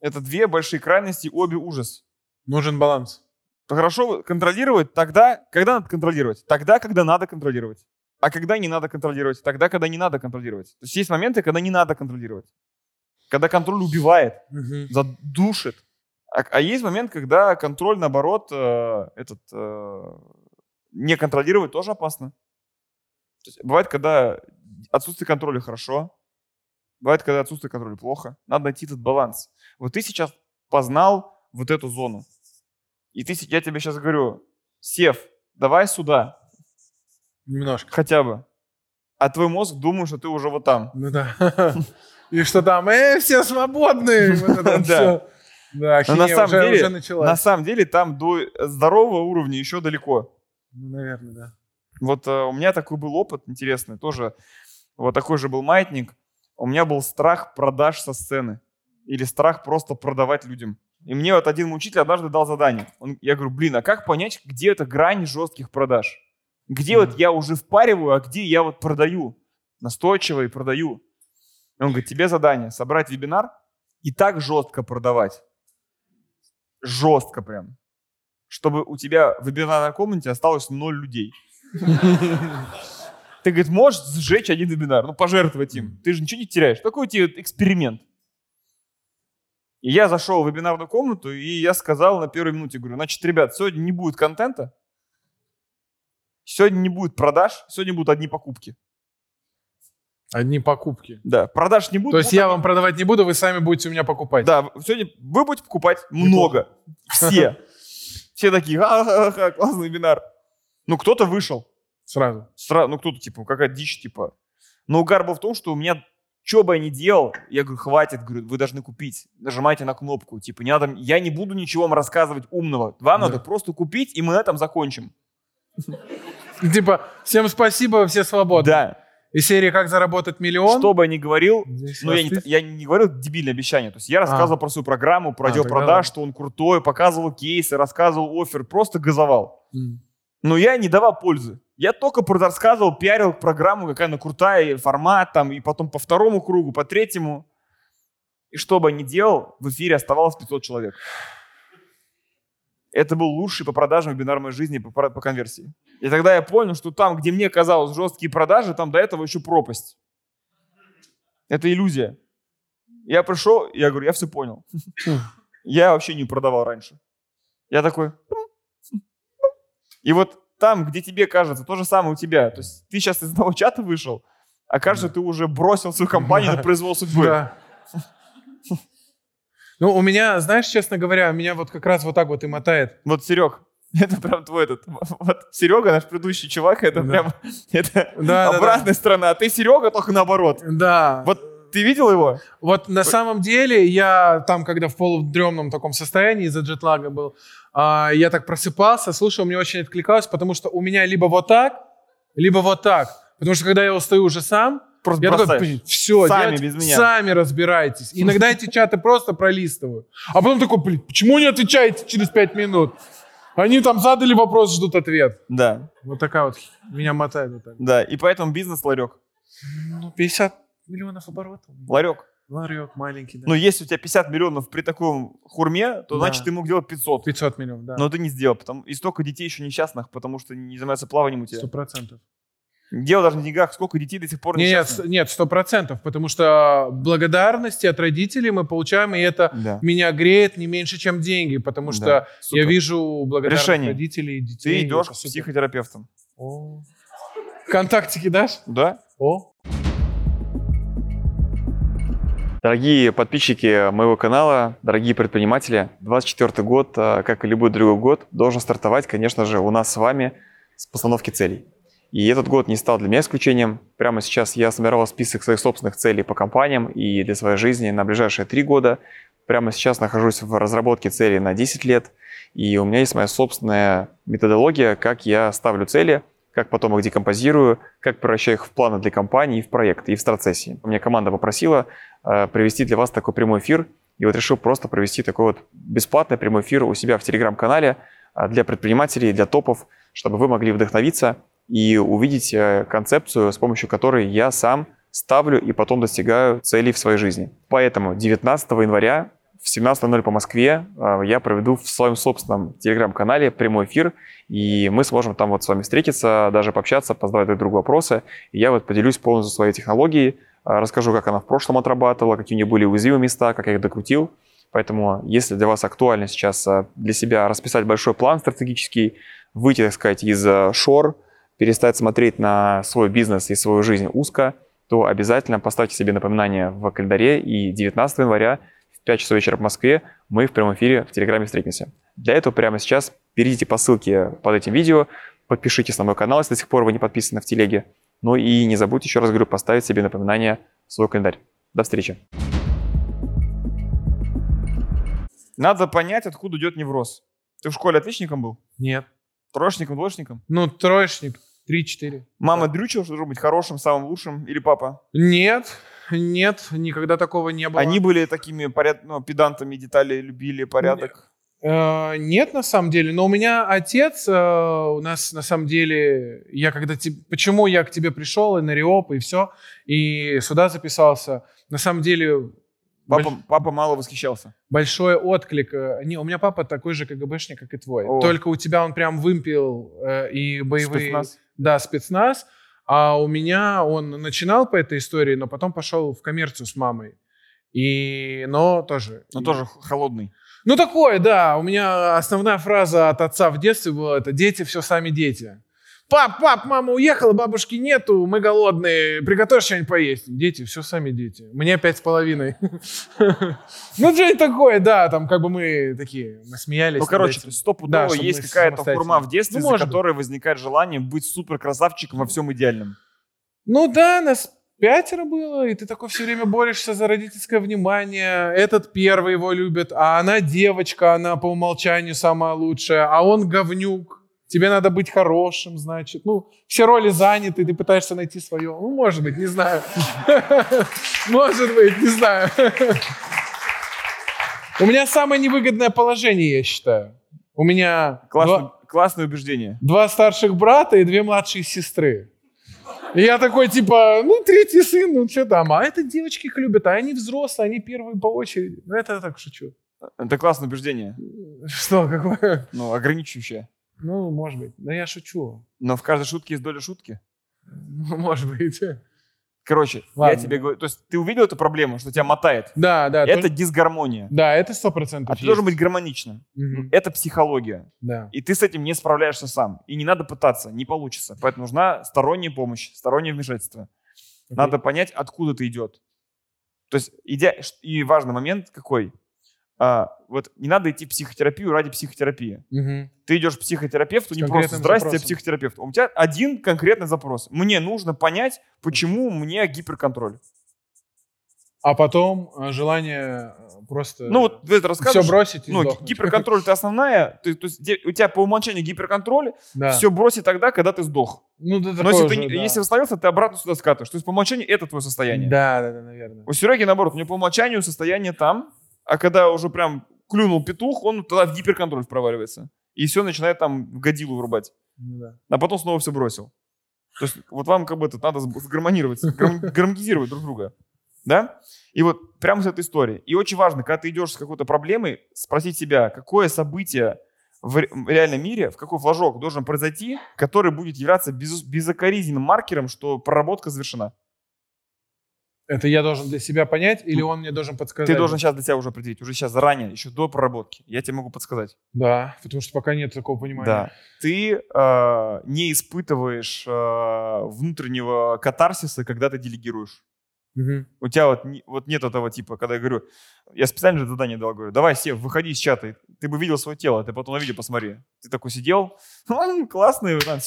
Это две большие крайности, обе ужас. Нужен баланс. Хорошо контролировать тогда, когда надо контролировать. Тогда, когда надо контролировать. А когда не надо контролировать? Тогда, когда не надо контролировать. То есть есть моменты, когда не надо контролировать. Когда контроль убивает, задушит. А, а есть момент, когда контроль, наоборот, э, этот, э, не контролировать тоже опасно. То есть бывает, когда отсутствие контроля хорошо, бывает, когда отсутствие контроля плохо. Надо найти этот баланс. Вот ты сейчас познал вот эту зону. И ты, я тебе сейчас говорю, Сев, давай сюда, Немножко. хотя бы. А твой мозг думает, что ты уже вот там. Ну да. И что там, э, все свободны. Вот это Да. всё. Да, Но на самом уже, деле- уже началась. На самом деле там до здорового уровня еще далеко. Ну, наверное, да. Вот э, у меня такой был опыт интересный, тоже вот такой же был маятник. У меня был страх продаж со сцены или страх просто продавать людям. И мне вот один учитель однажды дал задание. Он, я говорю, блин, а как понять, где эта грань жестких продаж? Где вот я уже впариваю, а где я вот продаю? Настойчиво и продаю. Он говорит, тебе задание собрать вебинар и так жестко продавать. Жестко прям. Чтобы у тебя в вебинарной комнате осталось ноль людей. Ты, говорит, можешь сжечь один вебинар, ну, пожертвовать им. Ты же ничего не теряешь. Такой тебе эксперимент. И я зашел в вебинарную комнату, и я сказал на первой минуте, говорю, значит, ребят, сегодня не будет контента, сегодня не будет продаж, сегодня будут одни покупки. Одни покупки. Да, продаж не будет. То есть будут я вам продавать не буду, вы сами будете у меня покупать. Да, сегодня вы будете покупать много. Все. Все такие, ха-ха-ха, классный вебинар. Ну, кто-то вышел. Сразу. Сразу, ну, кто-то, типа, какая-то дичь, типа. Но угар был в том, что у меня, что бы я ни делал, я говорю, хватит, говорю, вы должны купить. Нажимайте на кнопку. Типа, не надо, я не буду ничего вам рассказывать умного. Вам Да. надо просто купить, и мы на этом закончим. Типа, всем спасибо, все свободны. Да. Из серии «Как заработать миллион». Что бы я ни говорил, Здесь ну, я не, я не говорил дебильные обещания. То есть я рассказывал про свою программу, про А, отдел продаж, что он крутой, показывал кейсы, рассказывал офер, просто газовал. М. Но я не давал пользы. Я только рассказывал, пиарил программу, какая она крутая, и формат там, и потом по второму кругу, по третьему. И что бы ни делал, в эфире оставалось 500 человек. Это был лучший по продажам вебинар моей жизни по, по конверсии. И тогда я понял, что там, где мне казалось жесткие продажи, там до этого еще пропасть. Это иллюзия. Я пришел, я говорю, я все понял. Я вообще не продавал раньше. Я такой... И вот там, где тебе кажется, то же самое у тебя. То есть ты сейчас из одного чата вышел, а кажется, ты уже бросил свою компанию на произвол судьбы. Да. Ну, у меня, знаешь, честно говоря, меня вот как раз вот так вот и мотает. Вот, Серег, это прям твой этот... Вот Серега, наш предыдущий чувак, это Да. прям... Это Да, да, обратная сторона. А ты Серега, только наоборот. Да. Вот ты видел его? Вот на самом деле я там, когда в полудремном таком состоянии из-за джетлага был, а, я так просыпался, слушал, мне очень откликалось, потому что у меня либо вот так, либо вот так. Потому что когда я устаю уже сам, Просто я такой, бросаешь. блин, все, Сами, без меня. сами разбирайтесь. Иногда эти чаты просто пролистываю. А потом такой, блин, почему не отвечаете через пять минут? Они там задали вопрос, ждут ответ. Да, Вот такая вот меня мотает вот так. да. И поэтому бизнес ларек. Ну, 50 миллионов оборотов. Ларек. Ларек маленький, да. Ну, если у тебя 50 миллионов при таком хурме, то Да. значит ты мог делать 500. 500 миллионов, да. Но ты не сделал. Потому... И столько детей еще несчастных, потому что не занимаются плаванием у тебя. Сто процентов. Дело даже не в деньгах. Сколько детей до сих пор Не, Нет, нет, сто процентов, потому что благодарности от родителей мы получаем, и это Да. меня греет не меньше, чем деньги, потому что Да, супер. я вижу благодарность Решение. родителей и детей. Ты идешь к психотерапевтам. О. Контактики дашь? Да? О. Дорогие подписчики моего канала, дорогие предприниматели, 24 год, а, как и любой другой год, должен стартовать, конечно же, у нас с вами с постановки целей. И этот год не стал для меня исключением. Прямо сейчас я сформировал список своих собственных целей по компаниям и для своей жизни на ближайшие три года. Прямо сейчас нахожусь в разработке целей на 10 лет. И у меня есть моя собственная методология, как я ставлю цели, как потом их декомпозирую, как превращаю их в планы для компании, в проекты, и в стратсессии. У меня команда попросила э, провести для вас такой прямой эфир. И вот решил просто провести такой вот бесплатный прямой эфир у себя в телеграм-канале э, для предпринимателей, для топов, чтобы вы могли вдохновиться и увидеть э, концепцию, с помощью которой я сам ставлю и потом достигаю целей в своей жизни. Поэтому 19 января в 17.00 по Москве э, я проведу в своем собственном телеграм-канале прямой эфир, и мы сможем там вот с вами встретиться, даже пообщаться, позадавать друг другу вопросы. И я вот поделюсь полностью своей технологией, а, расскажу, как она в прошлом отрабатывала, какие у нее были уязвимые места, как я их докрутил. Поэтому, если для вас актуально сейчас для себя расписать большой план стратегический, выйти, так сказать, из шор, перестать смотреть на свой бизнес и свою жизнь узко, то обязательно поставьте себе напоминание в календаре, и 19 января в 5 часов вечера в Москве мы в прямом эфире в Телеграме встретимся. Для этого прямо сейчас перейдите по ссылке под этим видео, подпишитесь на мой канал, если до сих пор вы не подписаны в телеге. Ну и не забудьте, еще раз говорю, поставить себе напоминание в свой календарь. До встречи. Надо понять, откуда идет невроз. Ты в школе отличником был? Нет. Троечником, двоечником? Ну, троечник. Три-четыре. Мама дрючила, что должен быть хорошим, самым лучшим? Или папа? Нет. Нет, никогда такого не было. Они были такими поряд... ну, педантами, детали любили, порядок. Э, Нет, на самом деле. Но у меня отец, э, у нас на самом деле, я когда те- почему я к тебе пришел и на Риоп и все, и сюда записался. На самом деле Папа, больш- папа мало восхищался. большой отклик. э, Не, у меня папа такой же КГБшник, как и твой. О. Только у тебя он прям вымпел э, и боевые, Спецназ. да, спецназ. А у меня он начинал по этой истории, но потом пошел в коммерцию с мамой. И, но тоже. Но И- тоже холодный. Ну, такое, да. У меня основная фраза от отца в детстве была это «дети, все сами дети». Пап, пап, мама уехала, бабушки нету, мы голодные, приготовь что-нибудь поесть. Дети, все сами дети. Мне пять с половиной. Ну, что такое, да, там как бы мы такие, мы смеялись. Ну, короче, стопудово есть какая-то хурма в детстве, Ну, из-за быть. которой возникает желание быть супер красавчиком во всем идеальном. Ну да, нас пятеро было, и ты такой все время борешься за родительское внимание. Этот первый его любит, а она девочка, она по умолчанию самая лучшая, а он говнюк. Тебе надо быть хорошим, значит. Ну, все роли заняты, ты пытаешься найти свое. Ну, может быть, не знаю. Может быть, не знаю. У меня самое невыгодное положение, я считаю. У меня Классное, два, классное убеждение. два старших брата и две младшие сестры. И я такой, типа, ну, третий сын, ну, что там? А это девочки их любят, а они взрослые, они первые по очереди. Ну, это я так шучу. Это классное убеждение. Что, какое? Ну, ограничивающее. Ну, может быть. Да я шучу. Но в каждой шутке есть доля шутки. Ну, Может быть. Короче, Ладно. я тебе говорю, то есть ты увидел эту проблему, что тебя мотает. Да, да. Это тоже- дисгармония. Да, это сто процентов А ты должен быть гармоничным. Мгм. Это психология. Да. И ты с этим не справляешься сам. И не надо пытаться, не получится. Поэтому нужна сторонняя помощь, стороннее вмешательство. Окей. Надо понять, откуда это идет. То есть, идя, и важный момент какой? А, вот не надо идти в психотерапию ради психотерапии. Мгм. Ты идешь к психотерапевту, С не просто «Здрасте, запросом. психотерапевт». У тебя один конкретный запрос. Мне нужно понять, почему мне гиперконтроль. А потом э, желание э, просто Ну вот ты это все бросить и Ну, сдохнуть. гиперконтроль это основная. Ты- то есть у тебя по умолчанию гиперконтроль, Да. все бросить тогда, когда ты сдох. Ну, да, Но если, ты, же, не- да. если восстановился, ты обратно сюда скатываешь. То есть по умолчанию это твое состояние. Да, да, да, наверное. У Сереги наоборот, у него по умолчанию состояние там, а когда уже прям клюнул петух, он тогда в гиперконтроль проваливается. И все начинает там в годилу врубать. Ну, да. А потом снова все бросил. То есть вот вам как бы это надо сг- сгармонировать, сгарм- гармонизировать друг друга. Да? И вот прямо с этой истории. И очень важно, когда ты идешь с какой-то проблемой, спросить себя, какое событие в ре- в реальном мире, в какой флажок должен произойти, который будет являться без, безукоризненным маркером, что проработка завершена. Это я должен для себя понять, или он мне должен подсказать? Ты должен сейчас для себя уже определить, уже сейчас заранее, еще до проработки. Я тебе могу подсказать. Да, потому что пока нет такого понимания. Да. Ты э, не испытываешь э, внутреннего катарсиса, когда ты делегируешь. Мгм. У тебя вот, вот нет этого типа, когда я говорю, я специально же задание дал, говорю, давай, Сев, выходи из чата, ты бы видел свое тело, ты потом на видео посмотри. Ты такой сидел, «М, классный, там,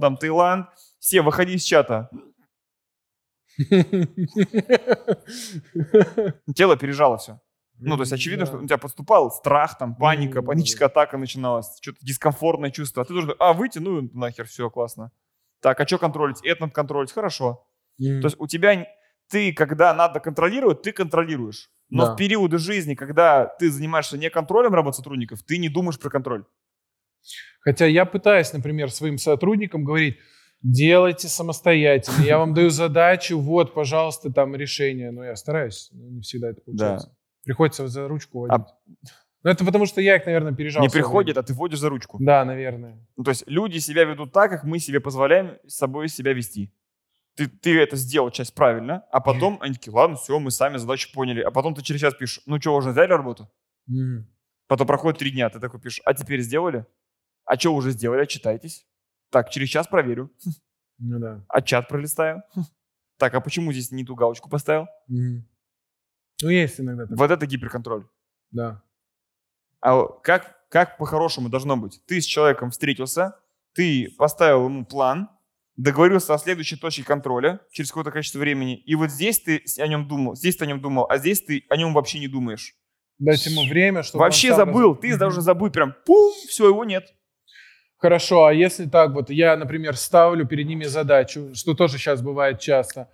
там, Таиланд, Сев, выходи из чата. Тело пережало все. Ну, то есть очевидно, Да. что у тебя подступал страх, там, паника, Мгм. паническая атака начиналась, что-то дискомфортное чувство. А ты должен, а, выйти, ну, нахер, все, классно. Так, а что контролить? Это надо контролить, хорошо. То есть у тебя, ты, когда надо контролировать, ты контролируешь. Но Да. в периоды жизни, когда ты занимаешься не контролем работы сотрудников, ты не думаешь про контроль. Хотя я пытаюсь, например, своим сотрудникам говорить, делайте самостоятельно, я вам даю задачу, вот, пожалуйста, там решение. Но я стараюсь, но не всегда это получается. Приходится за ручку А- водить. Ну, это потому что я их, наверное, пережал. не приходит, время. а ты вводишь за ручку. Да, наверное. Ну, то есть люди себя ведут так, как мы себе позволяем с собой себя вести. Ты, ты это сделал часть правильно, а потом они такие, ладно, все, мы сами задачу поняли. А потом ты через час пишешь, ну что, уже взяли работу? Мгм. Потом проходит три дня, ты такой пишешь, а теперь сделали? А что уже сделали? Отчитайтесь. Так, через час проверю. Ну да. А чат пролистаю. Так, а почему здесь не ту галочку поставил? Ну, есть иногда так. Вот это гиперконтроль. Да. А как, как по-хорошему должно быть? Ты с человеком встретился, ты поставил ему план, договорился о следующей точке контроля через какое-то количество времени, и вот здесь ты о нем думал, здесь ты о нем думал, а здесь ты о нем вообще не думаешь. Дать ему время, чтобы вообще забыл, раз- ты должен забыть прям, пум, все, его нет. Хорошо, а если так вот, я, например, ставлю перед ними задачу, что тоже сейчас бывает часто.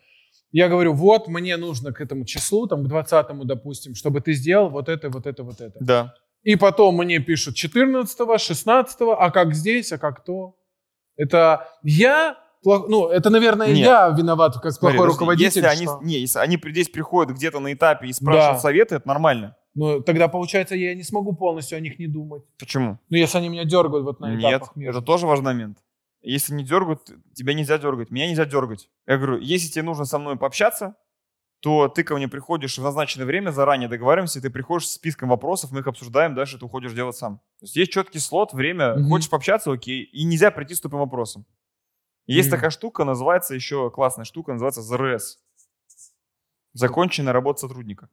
Я говорю, вот мне нужно к этому числу, там, к 20 допустим, чтобы ты сделал вот это, вот это, вот это. Да. И потом мне пишут 14 16 а как здесь, а как то. Это я, плох- ну, это, наверное, Нет. я виноват, как Смотри, плохой руководитель. Если они, что- не, если они здесь приходят где-то на этапе и спрашивают Да. советы, это нормально. Ну, тогда, получается, я не смогу полностью о них не думать. Почему? Ну, если они меня дергают вот на Нет, этапах между. это тоже важный момент. Если не дергают, тебя нельзя дергать, меня нельзя дергать. Я говорю, если тебе нужно со мной пообщаться, то ты ко мне приходишь в назначенное время, заранее договариваемся, ты приходишь с списком вопросов, мы их обсуждаем, дальше ты уходишь делать сам. То есть есть четкий слот, время, Мгм. хочешь пообщаться, окей, и нельзя прийти с тупым вопросом. Есть Мгм. такая штука, называется еще классная штука, называется ЗРС. Законченная работа сотрудника.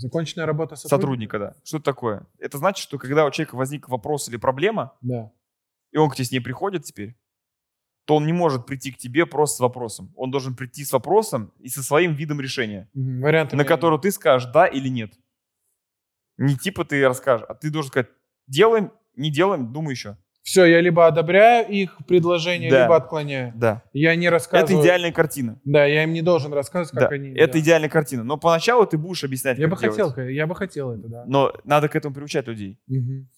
Законченная работа сотрудника? Сотрудника, да. Что это такое? Это значит, что когда у человека возник вопрос или проблема, Да. и он к тебе с ней приходит теперь, то он не может прийти к тебе просто с вопросом. Он должен прийти с вопросом и со своим видом решения, Мгм, Варианты на который ты скажешь да или нет. Не типа ты расскажешь, а ты должен сказать, делаем, не делаем, думай еще. Все, я либо одобряю их предложение, Да. либо отклоняю. Да. Я не Это рассказываю. идеальная картина. Да, я им не должен рассказывать, как Да, они. это да. идеальная картина. Но поначалу ты будешь объяснять, Я бы делать. хотел, я бы хотел это, да. Но надо к этому приучать людей. Мгм.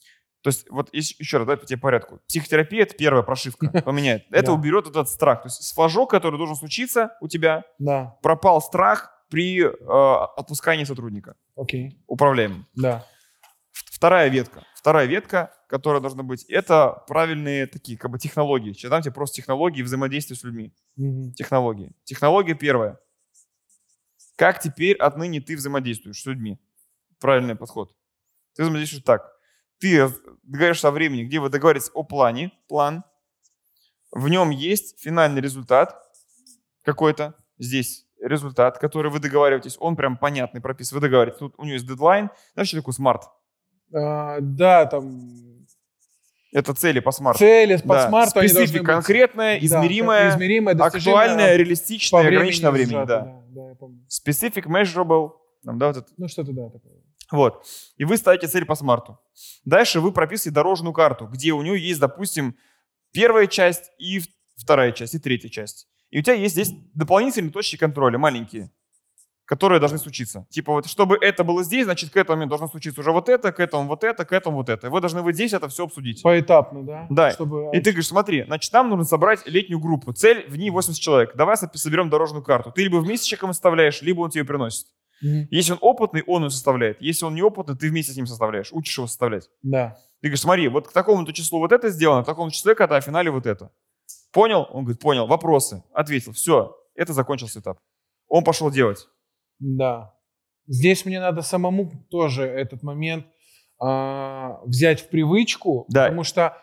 То есть, вот ещ- еще раз, давай по тебе порядку. Психотерапия — это первая прошивка, поменяет. Это уберет этот страх. То есть, флажок, который должен случиться у тебя, пропал страх при э, отпускании сотрудника окей, управляемым. да. Вторая ветка. Вторая ветка, которая должна быть, это правильные такие как бы технологии. Сейчас дам тебе просто технологии взаимодействия с людьми. Мгм. Технологии. Технология первая. Как теперь отныне ты взаимодействуешь с людьми? Правильный подход. Ты взаимодействуешь так. Ты договоришься о времени, где вы договоритесь о плане, план. В нем есть финальный результат какой-то. Здесь результат, который вы договариваетесь. Он прям понятный, прописан. Вы договариваетесь. Тут у него есть дедлайн. Знаешь, что такое SMART? А, да, там Это цели по SMART у. цели по Да. SMART у Специфика быть. конкретная, Да, измеримая, измеримая, достижимая, актуальная, реалистичная, по времени времени. сжато, Да. да, да, я помню. Specific, measurable. Там, да, вот это. Ну что-то да такое. Вот. И вы ставите цель по смарту. Дальше вы прописываете дорожную карту, где у нее есть, допустим, первая часть и вторая часть, и третья часть. И у тебя есть здесь дополнительные точки контроля, маленькие, которые должны случиться. Типа вот, чтобы это было здесь, значит, к этому должно случиться уже вот это, к этому вот это, к этому вот это. И вы должны вот здесь это все обсудить. Поэтапно, да? Да. Чтобы... И ты говоришь, смотри, значит, нам нужно собрать летнюю группу. Цель в ней 80 человек. Давай со- соберем дорожную карту. Ты либо вместе с человеком составляешь, либо он тебе приносит. Мгм. Если он опытный, он ее составляет. Если он неопытный, ты вместе с ним составляешь, учишь его составлять. Да. Ты говоришь, смотри, вот к такому-то числу вот это сделано, к такому числу это, а в финале вот это. Понял? Он говорит, понял. Вопросы. Ответил. Все, это закончился этап. Он пошел делать. Да. Здесь мне надо самому тоже этот момент а, взять в привычку, Да. потому что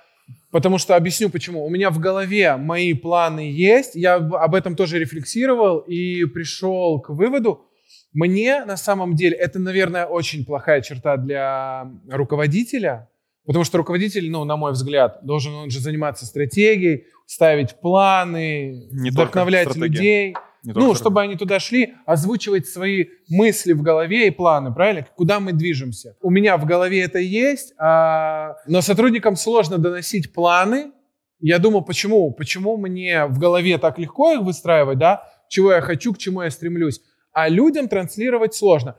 потому что объясню почему. У меня в голове мои планы есть, я об этом тоже рефлексировал и пришел к выводу. Мне на самом деле это, наверное, очень плохая черта для руководителя, потому что руководитель, ну, на мой взгляд, должен он же заниматься стратегией, ставить планы, Не вдохновлять людей. Не Ну, чтобы они туда шли, озвучивать свои мысли в голове и планы, правильно? Куда мы движемся? У меня в голове это есть, а, но сотрудникам сложно доносить планы. Я думал, почему? Почему мне в голове так легко их выстраивать, да? Чего я хочу, к чему я стремлюсь. А людям транслировать сложно.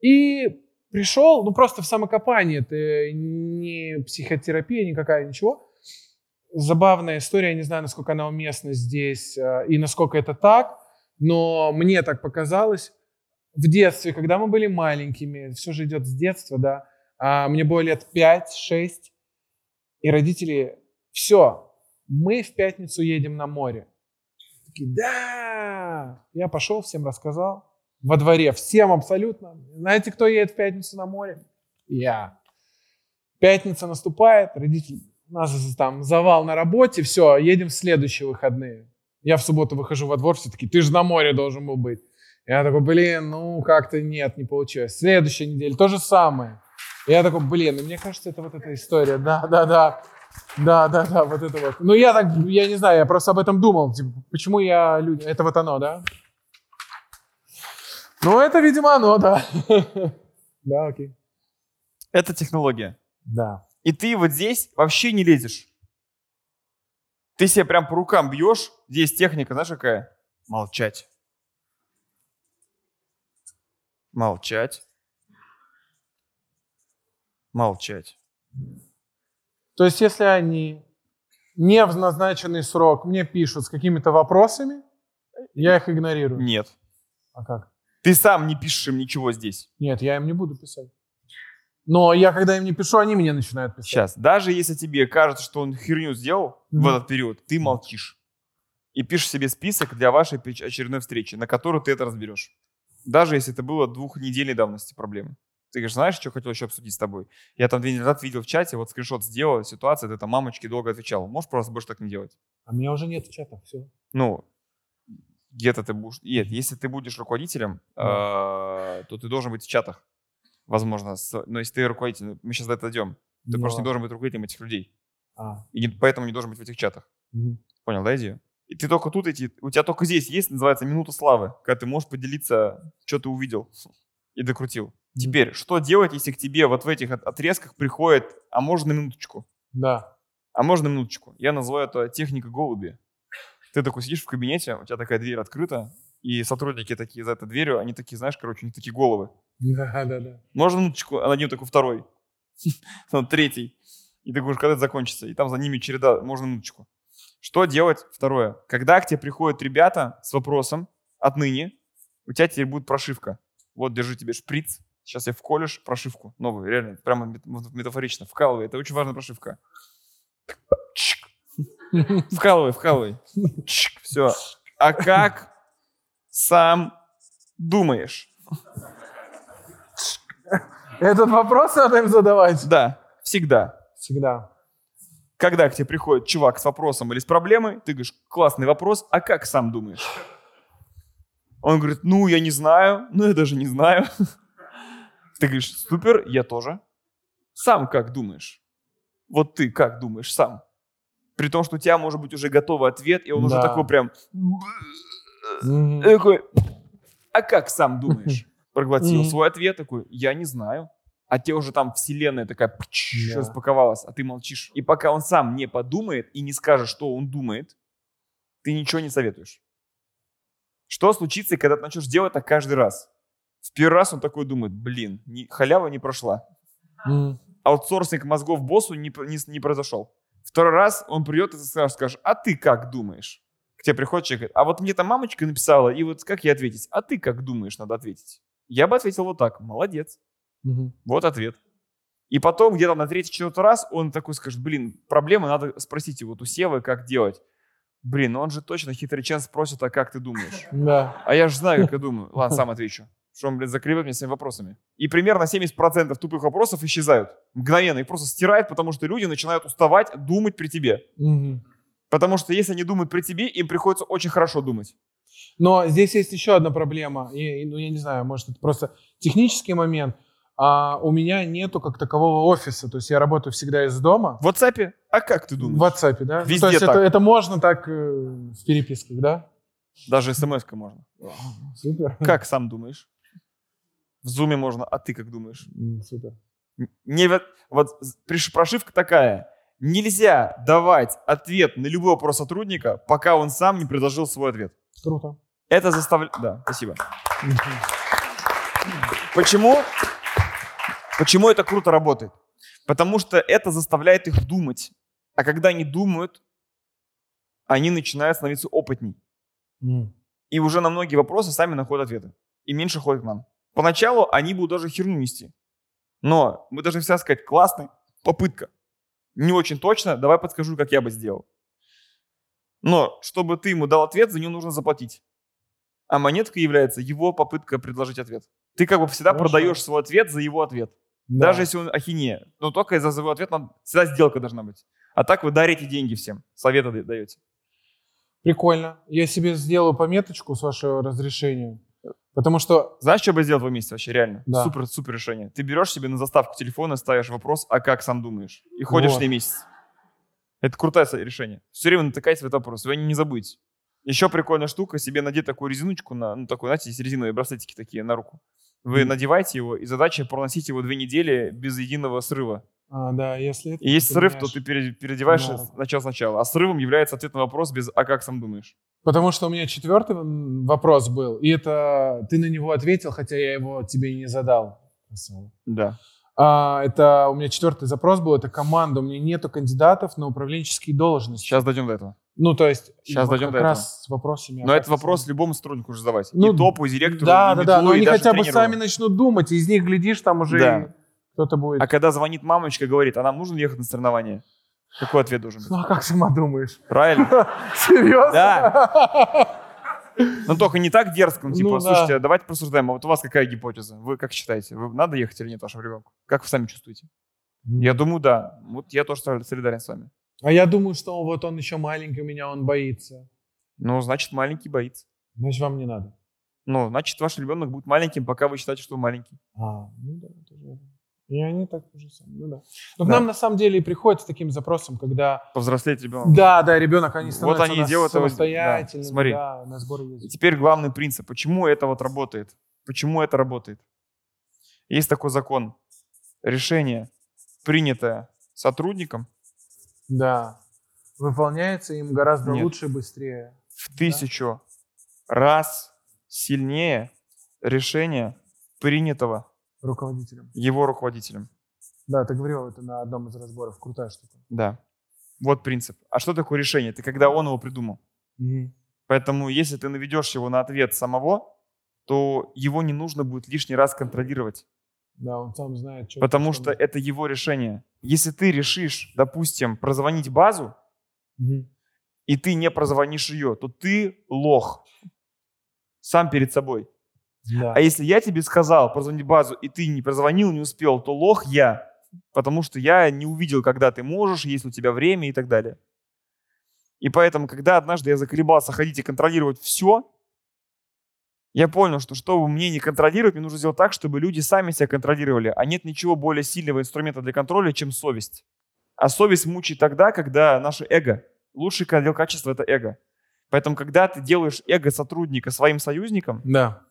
И пришел, ну просто в самокопании, это не психотерапия никакая, ничего. Забавная история, я не знаю, насколько она уместна здесь э, и насколько это так, но мне так показалось. В детстве, когда мы были маленькими, все же идет с детства, да, а мне было лет 5-6, и родители, все, мы в пятницу едем на море. Такие, да! Я пошел, всем рассказал. Во дворе, всем абсолютно. Знаете, кто едет в пятницу на море? Я. Пятница наступает, родители, у нас там завал на работе, все, едем в следующие выходные. Я в субботу выхожу во двор, все таки ты же на море должен был быть. Я такой, блин, ну как-то нет, не получилось. Следующая неделя, то же самое. Я такой, блин, ну, мне кажется, это вот эта история, да, да, да. Да, да, да, вот это вот. Ну, я так, я не знаю, я просто об этом думал. Типа, почему я люди... Это вот оно, да? Ну, это, видимо, оно, да. Да, окей. Это технология. Да. И ты вот здесь вообще не лезешь. Ты себе прям по рукам бьешь. Здесь техника, знаешь, какая? Молчать. Молчать. Молчать. То есть, если они не в назначенный срок мне пишут с какими-то вопросами, я их игнорирую. Нет. А как? Ты сам не пишешь им ничего здесь. Нет, я им не буду писать. Но я, когда им не пишу, они мне начинают писать. Сейчас. Даже если тебе кажется, что он херню сделал в Мгм. этот период, ты молчишь. И пишешь себе список для вашей очередной встречи, на которую ты это разберешь. Даже если это было двухнедельной давности проблемы. Ты говоришь, знаешь, что хотел еще обсудить с тобой? Я там две недели назад видел в чате, вот скриншот сделал, ситуация, ты там мамочке долго отвечал. Можешь просто больше так не делать? А меня уже нет в чатах, все. Ну, где-то ты будешь... Нет, если ты будешь руководителем, э, то ты должен быть в чатах. Возможно. с- Но если ты руководитель, мы сейчас до этого дойдем. Ты просто не должен быть руководителем этих людей. А, И поэтому не должен быть в этих чатах. мгм. Понял, да, идею? И ты только тут эти... У тебя только здесь есть, называется, минута славы, когда ты можешь поделиться, что ты увидел и докрутил. Теперь, что делать, если к тебе вот в этих от- отрезках приходит, а можно на минуточку? Да. А можно минуточку? Я называю это техника голуби. Ты такой сидишь в кабинете, у тебя такая дверь открыта, и сотрудники такие за этой дверью, они такие, знаешь, короче, у них такие головы. Да, да, да. Можно минуточку, а над ним такой второй, третий. И ты говоришь, когда это закончится? И там за ними череда, можно минуточку. Что делать? Второе. Когда к тебе приходят ребята с вопросом, отныне у тебя теперь будет прошивка. Вот, держи тебе шприц, сейчас я вколешь прошивку новую, реально, прямо мет- метафорично, вкалывай, это очень важная прошивка. Чик. Вкалывай, вкалывай. Все. А как сам думаешь? Этот вопрос надо им задавать. Да, всегда. Всегда. Когда к тебе приходит чувак с вопросом или с проблемой, ты говоришь, классный вопрос, а как сам думаешь? Он говорит, ну, я не знаю, ну, я даже не знаю. Ты говоришь, супер, я тоже. Сам как думаешь? Вот ты как думаешь сам? При том, что у тебя может быть уже готовый ответ, и он уже Да. такой прям... Такой, а как сам думаешь? Проглотил Мгм. свой ответ такой, я не знаю. А тебе уже там вселенная такая пч, Да. распаковалась, а ты молчишь. И пока он сам не подумает и не скажет, что он думает, ты ничего не советуешь. Что случится, когда ты начнешь делать так каждый раз? В первый раз он такой думает, блин, не- халява не прошла. Мгм. Аутсорсинг мозгов боссу не, не, не произошел. Второй раз он придет и ты скажешь, а ты как думаешь? К тебе приходит человек, говорит, а вот мне там мамочка написала, и вот как ей ответить? А ты как думаешь, надо ответить? Я бы ответил вот так, молодец, Мгм. вот ответ. И потом где-то на третий, четвертый раз он такой скажет, блин, проблема, надо спросить вот у Севы, как делать. Блин, ну он же точно хитрый спросит, а как ты думаешь? Да. А я же знаю, как я думаю. Ладно, сам отвечу. Что он, блядь, закрывает меня своими вопросами. И примерно 70% тупых вопросов исчезают. Мгновенно. Их просто стирает, потому что люди начинают уставать думать при тебе. Мгм. Потому что если они думают при тебе, им приходится очень хорошо думать. Но здесь есть еще одна проблема. И, ну, я не знаю, может, это просто технический момент. А у меня нету как такового офиса. То есть я работаю всегда из дома. В WhatsApp, а как ты В думаешь? WhatsApp, да? Ну, Везде то есть так. Это, это можно так э, в переписках, да? Даже смс можно. Супер. Как сам думаешь? В зуме можно, а ты как думаешь? Супер. Не, вот- приш- прошивка такая. Нельзя давать ответ на любой вопрос сотрудника, пока он сам не предложил свой ответ. Круто. Это заставляет... Да, спасибо. Почему? Почему это круто работает? Потому что это заставляет их думать. А когда они думают, они начинают становиться опытней. М. И уже на многие вопросы сами находят ответы. И меньше ходят к нам. Поначалу они будут даже херню нести. Но мы должны всегда сказать, классный, попытка. Не очень точно, давай подскажу, как я бы сделал. Но чтобы ты ему дал ответ, за него нужно заплатить. А монетка является его попытка предложить ответ. Ты как бы всегда Хорошо. продаешь свой ответ за его ответ. Да. Даже если он ахинея. Но только за свой ответ надо, всегда сделка должна быть. А так вы дарите деньги всем, советы да- даете. Прикольно. Я себе сделаю пометочку с вашего разрешения. Потому что Знаешь, что бы сделать в месте вообще, реально? Да. Супер, супер решение. Ты берешь себе на заставку телефона, ставишь вопрос, а как сам думаешь? И ходишь Вот. с ней месяц. Это крутое решение. Все время натыкайтесь в этот вопрос, вы не забудете. Еще прикольная штука, себе надеть такую резиночку, на, ну, такой, знаете, есть резиновые браслетики такие на руку. Вы Мгм. надеваете его, и задача проносить его две недели без единого срыва. А, да, если это И есть срыв, то ты пере- переодеваешь Да. с- начало сначала. А срывом является ответ на вопрос без «а как сам думаешь?». Потому что у меня четвертый вопрос был, и это ты на него ответил, хотя я его тебе не задал. Да. А, это у меня четвертый запрос был, это команда. У меня нету кандидатов на управленческие должности. Сейчас дойдем до этого. Ну, то есть, вот дойдем как до раз с вопросами. Но этот вопрос любому сотруднику уже задавать. Ну, и топу, и директору, Да, и да, да, но и они хотя бы сами начнут думать, и из них, глядишь, там уже Да. Кто-то будет. А когда звонит мамочка, говорит, а нам нужно ехать на соревнования? Какой ответ должен быть? Ну, а как сама думаешь? Правильно? Серьезно? Да. Но только не так дерзко, ну, типа, Ну, да. слушайте, давайте порассуждаем, а вот у вас какая гипотеза? Вы как считаете, вы надо ехать или нет вашему ребенку? Как вы сами чувствуете? Я думаю, да. Вот я тоже солидарен с вами. А я думаю, что вот он еще маленький у меня, он боится. Ну, значит, маленький боится. Значит, вам не надо. Ну, значит, ваш ребенок будет маленьким, пока вы считаете, что он маленький. А, ну да, тоже. верно. И они так уже сами. Ну да. Но к Да. нам на самом деле и приходят с таким запросом, когда Повзрослеть ребенок. да, да, ребенок, они Вот становятся они у нас делают его- да, самостоятельными, смотри. да, на сборы И ездят. теперь главный принцип. Почему это вот работает? Почему это работает? Есть такой закон. Решение, принятое сотрудником, Да. Выполняется им гораздо Нет. лучше быстрее. В тысячу раз сильнее решение принятого Руководителям. его руководителем. Да, ты говорил это на одном из разборов. Крутая штука. Да. Вот принцип. А что такое решение? Это когда он его придумал. Поэтому если ты наведешь его на ответ самого, то его не нужно будет лишний раз контролировать. Да, он сам знает, что... Потому что это его решение. Если ты решишь, допустим, прозвонить базу, и ты не прозвонишь ее, то ты лох. Сам перед собой. Да. А если я тебе сказал прозвонить базу, и ты не прозвонил, не успел, то лох я. Потому что я не увидел, когда ты можешь, есть у тебя время и так далее. И поэтому, когда однажды я заколебался ходить и контролировать все, я понял, что чтобы мне не контролировать, мне нужно сделать так, чтобы люди сами себя контролировали. А нет ничего более сильного инструмента для контроля, чем совесть. А совесть мучает тогда, когда наше эго. Лучший отдел качества – это эго. Поэтому, когда ты делаешь эго сотрудника своим союзником, Да.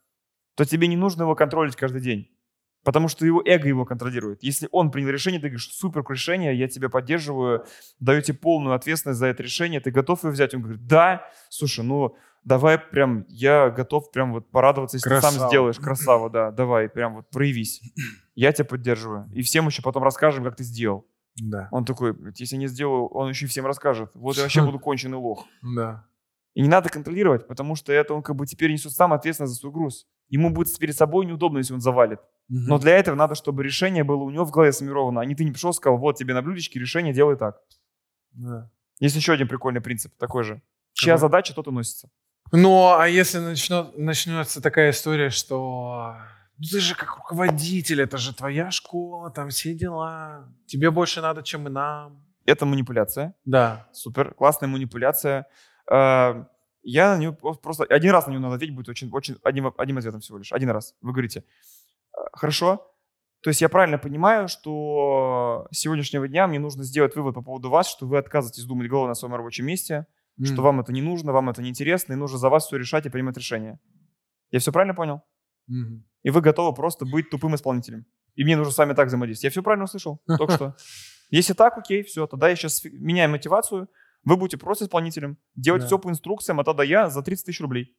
То тебе не нужно его контролить каждый день. Потому что его эго его контролирует. Если он принял решение, ты говоришь, супер решение, я тебя поддерживаю, даю тебе полную ответственность за это решение, ты готов его взять? Он говорит, да, слушай, ну давай прям, я готов прям вот порадоваться, если ты сам Красава. сделаешь, красава, да, давай, прям вот проявись. Я тебя поддерживаю. И всем еще потом расскажем, как ты сделал. Да. Он такой, «Блядь, если не сделаю, он еще и всем расскажет. Вот я вообще буду конченый лох. Да. И не надо контролировать, потому что это он как бы теперь несет сам ответственность за свой груз. Ему будет перед собой неудобно, если он завалит. Но для этого надо, чтобы решение было у него в голове сформировано, а не ты не пришел и сказал, вот тебе на блюдечке решение, делай так. Да. Есть еще один прикольный принцип, такой же. Чья Какой? задача, тот и носится. Ну, а если начнет, начнется такая история, что ну, ты же как руководитель, это же твоя школа, там все дела. Тебе больше надо, чем и нам. Это манипуляция. Да. Супер, классная манипуляция. Я на нее просто... Один раз на нее надо ответить будет очень, очень одним, одним ответом всего лишь. Один раз. Вы говорите, «Э, хорошо, то есть я правильно понимаю, что с сегодняшнего дня мне нужно сделать вывод по поводу вас, что вы отказываетесь думать головой на своем рабочем месте, что М. вам это не нужно, вам это не интересно, и нужно за вас все решать и принимать решения. Я все правильно понял? Мгм. И вы готовы просто быть тупым исполнителем. И мне нужно с вами так взаимодействовать. Я все правильно услышал? Только что. Если так, окей, все, тогда я сейчас меняю мотивацию, вы будете просто исполнителем, делать Да. все по инструкциям, а тогда я за 30 тысяч рублей.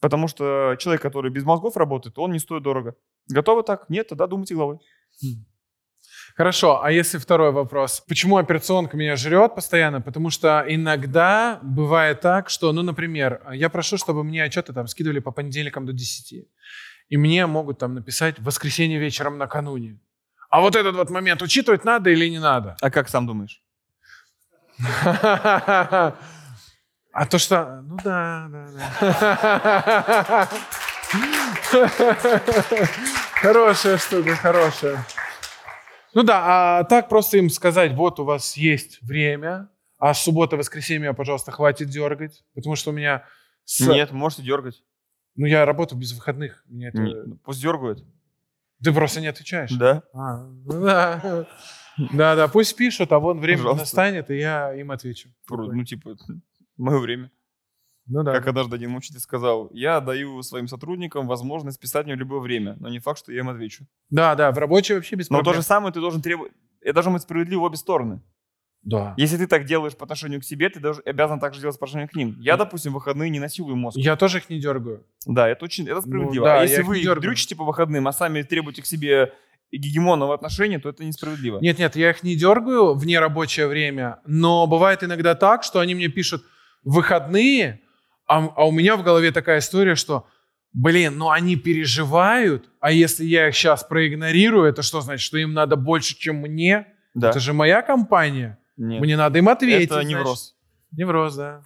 Потому что человек, который без мозгов работает, он не стоит дорого. Готовы так? Нет, тогда думайте головой. Хорошо, а если второй вопрос? Почему операционка меня жрет постоянно? Потому что иногда бывает так, что, ну, например, я прошу, чтобы мне отчеты там скидывали по понедельникам до 10. И мне могут там написать в воскресенье вечером накануне. А вот этот вот момент учитывать надо или не надо? А как сам думаешь? А то что... Ну да, да, да. Хорошая штука, хорошая. Ну да, а так просто им сказать, вот у вас есть время, а суббота, воскресенье пожалуйста, хватит дергать, потому что у меня... с- Нет, можете дергать. Ну я работаю без выходных. Меня это- Не, ну, Пусть дергают. Ты просто не отвечаешь. Да. А, ну да. Да, да, пусть пишут, а вон время Пожалуйста. настанет, и я им отвечу. Ну, типа, мое время. Ну да. Как однажды один учитель сказал, я даю своим сотрудникам возможность писать мне в любое время, но не факт, что я им отвечу. Да, да, в рабочей вообще без Но проблем. то же самое ты должен требовать. Это должно быть справедливо в обе стороны. Да. Если ты так делаешь по отношению к себе, ты должен, обязан так же делать по отношению к ним. Я, допустим, в выходные не насилую мозг. Я тоже их не дергаю. Да, это очень это справедливо. да, а если вы дрючите по выходным, а сами требуете к себе гегемонного отношения, то это несправедливо. Нет, нет, я их не дергаю в нерабочее время, но бывает иногда так, что они мне пишут выходные, а, а у меня в голове такая история, что, блин, ну они переживают, а если я их сейчас проигнорирую, это что значит, что им надо больше, чем мне? Да. Это же моя компания. Нет. Мне надо им ответить. это значит. невроз. Невроз, да.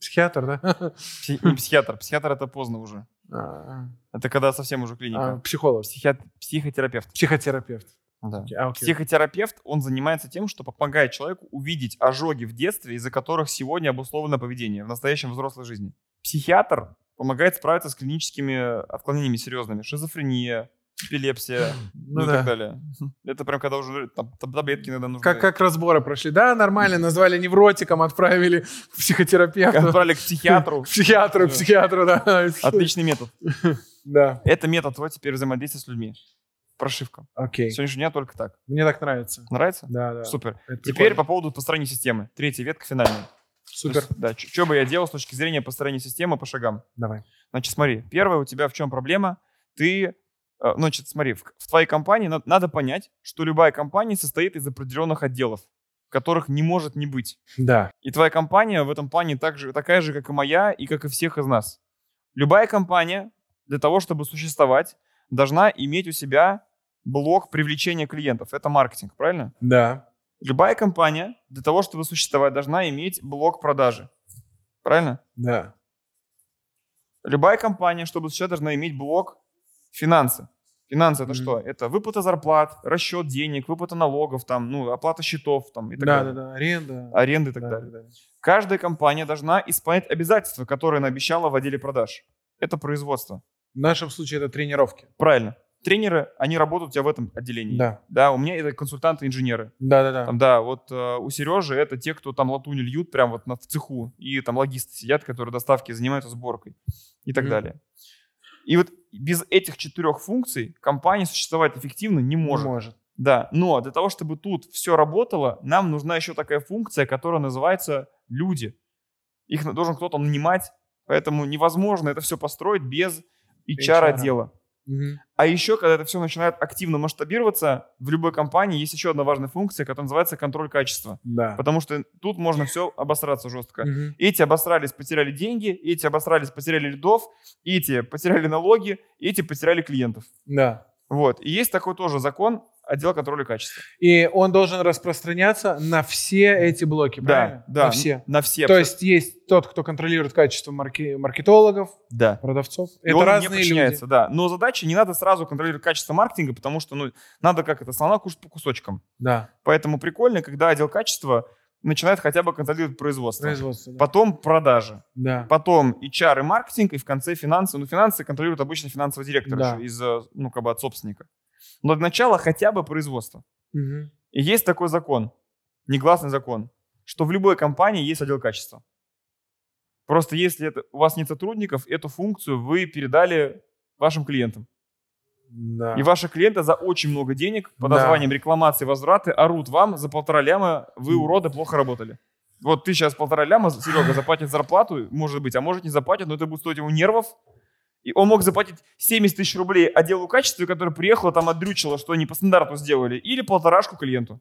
Психиатр, да? Пси- не психиатр. Психиатр это поздно уже. А, Это когда совсем уже а, клиника. Психолог, Психиат- Психотерапевт. психотерапевт. Да. А, окей. Психотерапевт, он занимается тем, что помогает человеку увидеть ожоги в детстве, из-за которых сегодня обусловлено поведение в настоящем взрослой жизни. Психиатр помогает справиться с клиническими отклонениями серьезными. Шизофрения, эпилепсия, ну, Ну и да. так далее. Это прям когда уже там, таблетки иногда нужны. Как, как разборы прошли? Да, нормально, назвали невротиком, отправили к психотерапевту. Отправили к психиатру. К психиатру, к психиатру, да. Отличный метод. Да. Это метод твой теперь взаимодействия с людьми. Прошивка. Окей. С сегодняшнего дня только так. Мне так нравится. Нравится? Да, да. Супер. Это Теперь прикольно. по поводу построения системы. Третья ветка финальная. Супер. Есть, да, что бы я делал с точки зрения построения системы по шагам. Давай. Значит, смотри, первое у тебя в чем проблема? Ты, значит, смотри, в, в твоей компании на- надо понять, что любая компания состоит из определенных отделов, которых не может не быть. Да. И твоя компания в этом плане так же, такая же, как и моя, и как и всех из нас. Любая компания для того, чтобы существовать, должна иметь у себя блок привлечения клиентов. Это маркетинг, правильно? Да. Любая компания для того, чтобы существовать, должна иметь блок продажи. Правильно? Да. Любая компания, чтобы существовать, должна иметь блок финансы. Финансы это Мгм. что? Это выплата зарплат, расчет денег, выплата налогов, там, ну, оплата счетов там, и так Да, далее. да, да. Аренда. Аренды и так Да, далее. да, да. Каждая компания должна исполнять обязательства, которые она обещала в отделе продаж. Это производство. В нашем случае это тренировки. Правильно. Тренеры, они работают у тебя в этом отделении. Да. Да, у меня это консультанты-инженеры. Да, да, да. Там, да, вот э, у Сережи это те, кто там латунь льют прям вот на, в цеху. И там логисты сидят, которые доставки занимаются сборкой и так Мгм. далее. И вот без этих четырех функций компания существовать эффективно не Не может. может. Да, но для того, чтобы тут все работало, нам нужна еще такая функция, которая называется люди. Их должен кто-то нанимать, поэтому невозможно это все построить без HR-отдела. А еще, когда это все начинает активно масштабироваться, в любой компании есть еще одна важная функция, которая называется контроль качества. Да. Потому что тут можно все обосраться жестко. Мгм. Эти обосрались, потеряли деньги, эти обосрались, потеряли лидов, эти потеряли налоги, эти потеряли клиентов. Да. Вот. И есть такой тоже закон отдела контроля качества. И он должен распространяться на все эти блоки, правильно? Да, да. На все. На все. То есть есть тот, кто контролирует качество марки- маркетологов, да. продавцов. И это он разные не люди. подчиняется, да. Но задача не надо сразу контролировать качество маркетинга, потому что, ну, надо как это, слона кушать по кусочкам. Да. Поэтому прикольно, когда отдел качества начинает хотя бы контролировать производство. Производство. да. Потом продажи. Да. Потом HR и маркетинг, и в конце финансы. Ну, финансы контролирует обычно финансовый директор Да. из, э, ну, как бы от собственника. Но для начала хотя бы производство. Мгм. И есть такой закон, негласный закон, что в любой компании есть отдел качества. Просто если это, у вас нет сотрудников, эту функцию вы передали вашим клиентам. Да. И ваши клиенты за очень много денег под Да. названием рекламации, возвраты орут вам за полтора ляма, вы, уроды, плохо работали. Вот ты сейчас полтора ляма, Серега заплатит зарплату, может быть, а может не заплатит, но это будет стоить ему нервов. И он мог заплатить 70 тысяч рублей отделу качества, который приехал, там отдрючило, что они по стандарту сделали, или полторашку клиенту.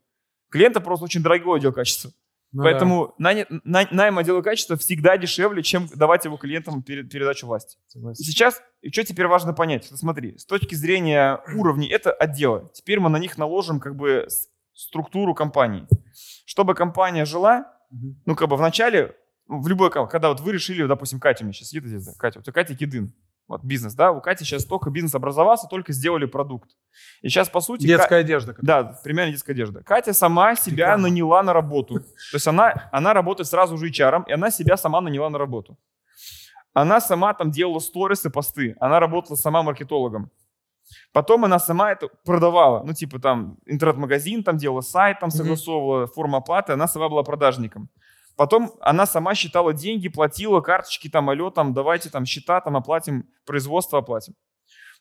Клиента просто очень дорогой отдел качества. Ну Поэтому наня- на- найм отдела качества всегда дешевле, чем давать его клиентам перед передачу власти. да, согласен. И сейчас, и что теперь важно понять? Что смотри, с точки зрения уровней, это отделы. Теперь мы на них наложим как бы структуру компании. Чтобы компания жила, ну как бы в начале, в любой, когда вот вы решили, допустим, Катя у меня сейчас сидит здесь, да, Катя, у тебя Катя Кидын, вот бизнес, да, у Кати сейчас только бизнес образовался, только сделали продукт. И сейчас, по сути... Ка- Детская одежда. как- да, примерно детская одежда. Катя сама себя Реклама. наняла на работу. То есть она, она работает сразу же HR, и она себя сама наняла на работу. Она сама там делала сторисы, посты. Она работала сама маркетологом. Потом она сама это продавала. Ну, типа там интернет-магазин, там делала сайт, там согласовывала форму оплаты. Она сама была продажником. Потом она сама считала деньги, платила карточки, там, алло, там, давайте там счета, там, оплатим, производство оплатим.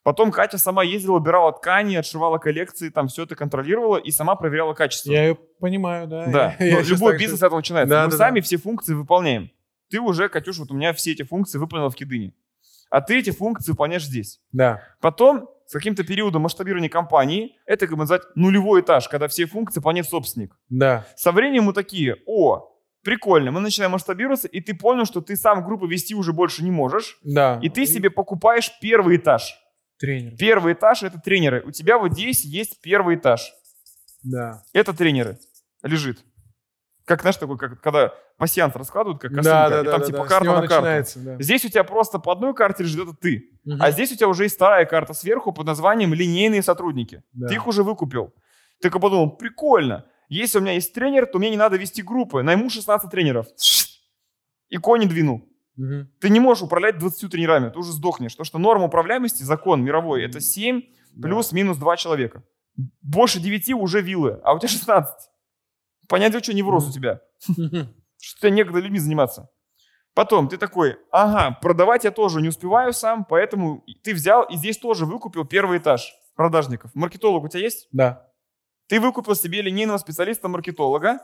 Потом Катя сама ездила, убирала ткани, отшивала коллекции, там все это контролировала и сама проверяла качество. Я ее понимаю, да. Да, Я- я но щас любой бизнес с этого начинается. Да, Мы да, сами да. все функции выполняем. Ты уже, Катюш, вот у меня все эти функции выполнила в Кидыне. А ты эти функции выполняешь здесь. Да. Потом, с каким-то периодом масштабирования компании, это, как бы назвать, нулевой этаж, когда все функции выполняет собственник. Да. Со временем мы такие, о, прикольно, мы начинаем масштабироваться, и ты понял, что ты сам группу вести уже больше не можешь, Да. и ты себе покупаешь первый этаж. Тренер. Первый этаж — это тренеры. У тебя вот здесь есть первый этаж. Да. Это тренеры. Лежит. Как, знаешь, такой, как, когда пассианс раскладывают, как косынка, Да, да, и там да, типа да. Карта на карту. да. Здесь у тебя просто по одной карте лежит это ты. Мгм. А здесь у тебя уже есть вторая карта сверху под названием линейные сотрудники. Да. Ты их уже выкупил. Ты как подумал, прикольно. Если у меня есть тренер, то мне не надо вести группы. Найму 16 тренеров. И кони двинул. Мгм. Ты не можешь управлять 20 тренерами, ты уже сдохнешь. Потому что норма управляемости, закон мировой, это 7 Да. плюс-минус 2 человека. Больше 9 уже виллы, а у тебя 16. Понятно, что невроз у тебя. Что тебе некогда людьми заниматься. Потом ты такой, ага, продавать я тоже не успеваю сам, поэтому ты взял и здесь тоже выкупил первый этаж. продажников. Маркетолог у тебя есть? Да. Ты выкупил себе линейного специалиста-маркетолога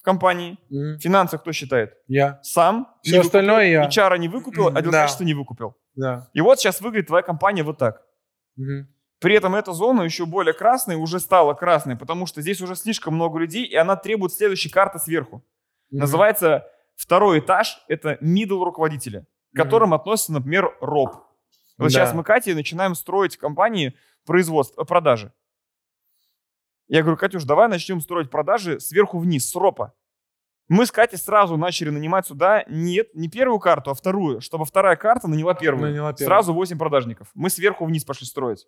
в компании. Мгм. Финансы кто считает? Я. Сам. Все остальное я. HR не выкупил, а Да. качество не выкупил. Да. И вот сейчас выглядит твоя компания вот так. Мгм. При этом эта зона еще более красной, уже стала красной, потому что здесь уже слишком много людей, и она требует следующей карты сверху. Мгм. Называется второй этаж, это middle руководителя, к которым относится, например, роб. Вот Да. сейчас мы, Катя, начинаем строить компании производство, э, продажи. Я говорю, Катюш, давай начнем строить продажи сверху вниз, с ропа. Мы с Катей сразу начали нанимать сюда нет, не первую карту, а вторую, чтобы вторая карта наняла первую. Наняла первую. Сразу 8 продажников. Мы сверху вниз пошли строить.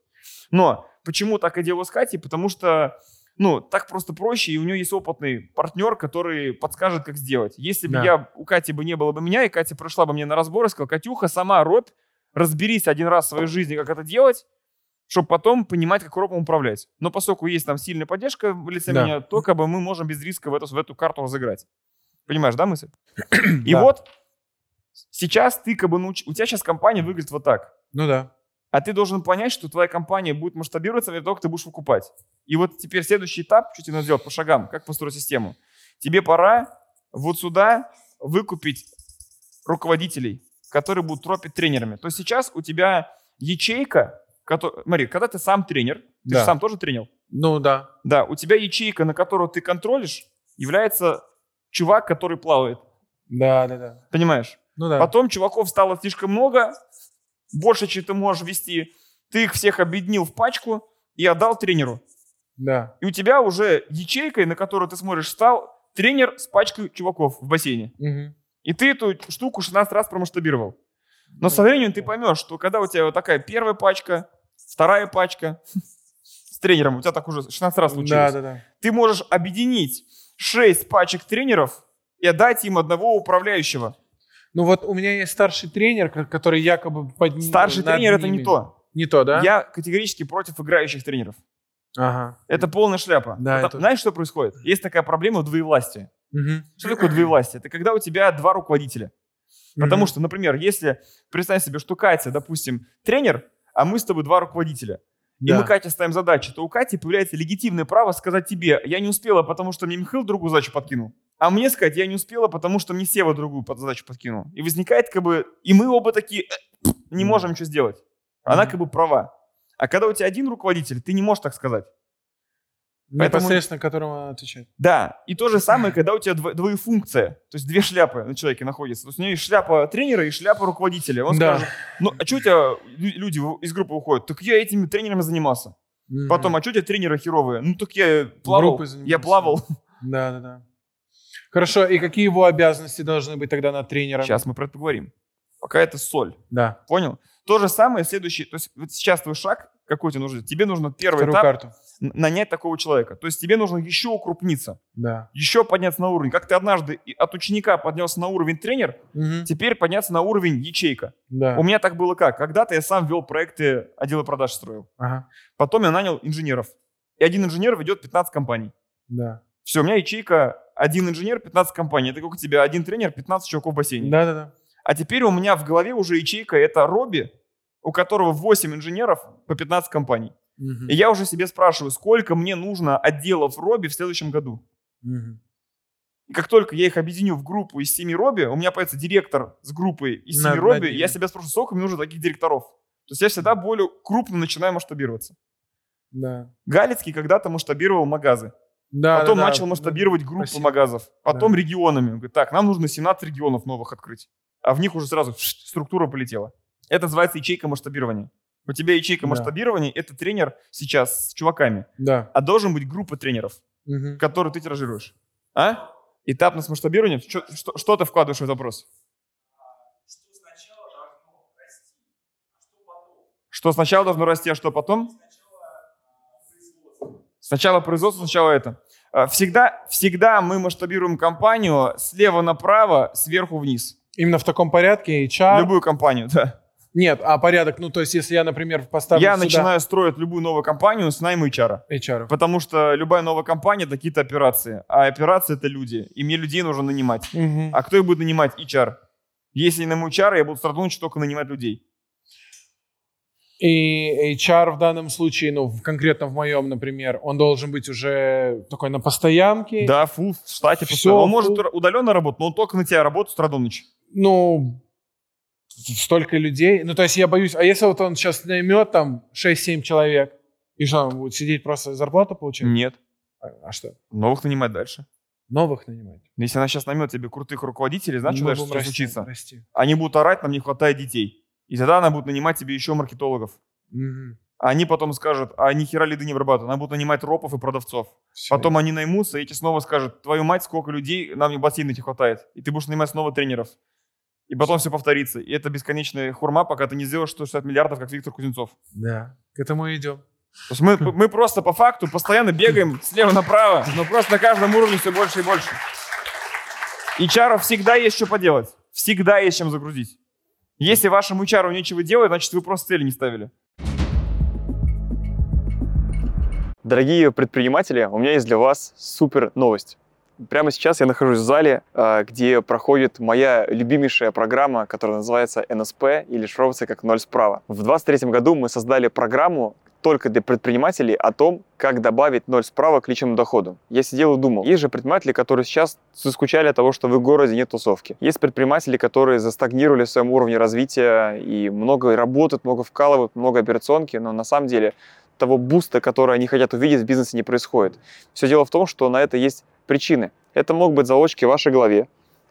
Но почему так и делаю с Катей? Потому что, ну, так просто проще, и у нее есть опытный партнер, который подскажет, как сделать. Если бы Да. я, у Кати бы не было бы меня, и Катя пришла бы мне на разбор и сказала, Катюха, сама робь, разберись один раз в своей жизни, как это делать, чтобы потом понимать, как ропом управлять. Но поскольку есть там сильная поддержка в лице Да. меня, то как бы мы можем без риска в эту, в эту карту разыграть. Понимаешь, да, мысль? И Да. вот сейчас ты как бы науч... У тебя сейчас компания выглядит вот так. Ну да. А ты должен понять, что твоя компания будет масштабироваться, или только ты будешь выкупать. И вот теперь следующий этап, что тебе надо сделать по шагам, как построить систему. Тебе пора вот сюда выкупить руководителей, которые будут тропить тренерами. То есть сейчас у тебя ячейка, который... смотри, когда ты сам тренер, ты Да. же сам тоже тренер, Ну да. да, у тебя ячейка, на которую ты контролишь, является чувак, который плавает. Да, да, да. Понимаешь? Ну да. Потом чуваков стало слишком много, больше, чем ты можешь вести. Ты их всех объединил в пачку и отдал тренеру. Да. И у тебя уже ячейкой, на которую ты смотришь, стал тренер с пачкой чуваков в бассейне. Мгм. И ты эту штуку 16 раз промасштабировал. Но со временем ты поймешь, что когда у тебя вот такая первая пачка, вторая пачка с тренером, у тебя так уже 16 раз случилось, Да, да, да. ты можешь объединить 6 пачек тренеров и отдать им одного управляющего. Ну вот у меня есть старший тренер, ко- который якобы под Старший тренер это ними. не то. Не то, да? Я категорически против играющих тренеров. Ага. Это полная шляпа. Да, Потому- это- Знаешь, что происходит? Есть такая проблема двоевластия. Мгм. Что такое двоевластие? Это когда у тебя два руководителя. Потому Мгм. что, например, если представь себе, что Катя, допустим, тренер, а мы с тобой два руководителя, и Да. мы Кате ставим задачи, то у Кати появляется легитимное право сказать тебе, я не успела, потому что мне Михаил другую задачу подкинул. А мне сказать, я не успела, потому что мне Сева другую задачу подкинул. И возникает как бы, и мы оба такие, «Э, не можем ничего сделать. Она как бы права. А когда у тебя один руководитель, ты не можешь так сказать. Поэтому- Непосредственно которому отвечать. Да, и то же самое, когда у тебя дво- двоефункция, то есть две шляпы на человеке находятся. То есть у него есть шляпа тренера и шляпа руководителя. Он Да. скажет, ну а что у тебя лю- люди из группы уходят? Так я этими тренерами занимался. Мгм. Потом, а что у тебя тренеры херовые? Ну так я плавал, я плавал. Да, да, да. Хорошо, и какие его обязанности должны быть тогда над тренером? Сейчас мы про это поговорим. Пока это соль, Да. понял? То же самое следующий, то есть вот сейчас твой шаг, какой тебе нужен? Тебе нужно первый Вторую этап карту. нанять такого человека. То есть тебе нужно еще укрупниться, Да. еще подняться на уровень. Как ты однажды от ученика поднялся на уровень тренер, Мгм. теперь подняться на уровень ячейка. Да. У меня так было как? Когда-то я сам вел проекты отдела продаж строил. Ага. Потом я нанял инженеров. И один инженер ведет 15 компаний. Да. Все, у меня ячейка один инженер, 15 компаний. Это как у тебя один тренер, 15 чуваков в бассейне. Да, да, да. А теперь у меня в голове уже ячейка это Робби, у которого 8 инженеров по 15 компаний. Мгм. И я уже себе спрашиваю, сколько мне нужно отделов Робби в следующем году. Мгм. И как только я их объединю в группу из 7 Робби, у меня появится директор с группой из 7 Над- Робби, над ними. я себя спрашиваю, сколько мне нужно таких директоров. То есть я всегда более крупно начинаю масштабироваться. Да. Галицкий когда-то масштабировал магазы. Да, потом да, да. начал масштабировать группы Спасибо. магазов. Потом Да. регионами. Он говорит, так, нам нужно 17 регионов новых открыть. А в них уже сразу структура полетела. Это называется ячейка масштабирования. У тебя ячейка Да. масштабирования – это тренер сейчас с чуваками. Да. А должен быть группа тренеров, Мгм. которую ты тиражируешь. А? Этапность масштабирования? Что, что, что ты вкладываешь в этот вопрос? Что сначала должно расти, а что потом? Сначала производство, сначала это. А, Всегда, всегда мы масштабируем компанию слева направо, сверху вниз. Именно в таком порядке HR... Любую компанию, да. Нет, а порядок, ну то есть если я, например, поставлю Я сюда начинаю строить любую новую компанию с найма HR. HR. Потому что любая новая компания это какие-то операции. А операции это люди. И мне людей нужно нанимать. Мгм. А кто их будет нанимать? HR. Если я найму HR, я буду стартовать только нанимать людей. И HR в данном случае, ну, конкретно в моем, например, он должен быть уже такой на постоянке. Да, фу, в штате постоянно. Он может удаленно работать, но он только на тебя работает с утра до ночи. Ну, столько людей. Ну, то есть я боюсь, а если вот он сейчас наймет там 6-7 человек, и что, он будет сидеть просто зарплату получать? Нет. А, а что? Новых нанимать дальше. Новых нанимать? Если она сейчас наймет тебе крутых руководителей, знаешь, что дальше расти, случится? расти. Они будут орать, нам не хватает детей. И тогда она будет нанимать тебе еще маркетологов. А Они потом скажут, а ни хера лиды не обрабатывают. Она будет нанимать ропов и продавцов. Всё. Потом они наймутся, и эти снова скажут, твою мать, сколько людей, нам не бассейна не хватает. И ты будешь нанимать снова тренеров. И потом все повторится. И это бесконечная хурма, пока ты не сделаешь 160 миллиардов, как Виктор Кузнецов. Да, к этому и идем. То есть мы, мы просто по факту постоянно бегаем слева направо, но просто на каждом уровне все больше и больше. И чаров всегда есть что поделать. Всегда есть чем загрузить. Если вашему чару нечего делать, значит вы просто цели не ставили. Дорогие предприниматели, у меня есть для вас супер новость. Прямо сейчас я нахожусь в зале, а, где проходит моя любимейшая программа, которая называется НСП или шифровывается как «Ноль справа». В 2023 году мы создали программу только для предпринимателей о том, как добавить ноль справа к личному доходу. Я сидел и думал, есть же предприниматели, которые сейчас заскучали от того, что в их городе нет тусовки. Есть предприниматели, которые застагнировали в своем уровне развития и много работают, много вкалывают, много операционки, но на самом деле того буста, который они хотят увидеть в бизнесе, не происходит. Все дело в том, что на это есть причины. Это могут быть залочки в вашей голове,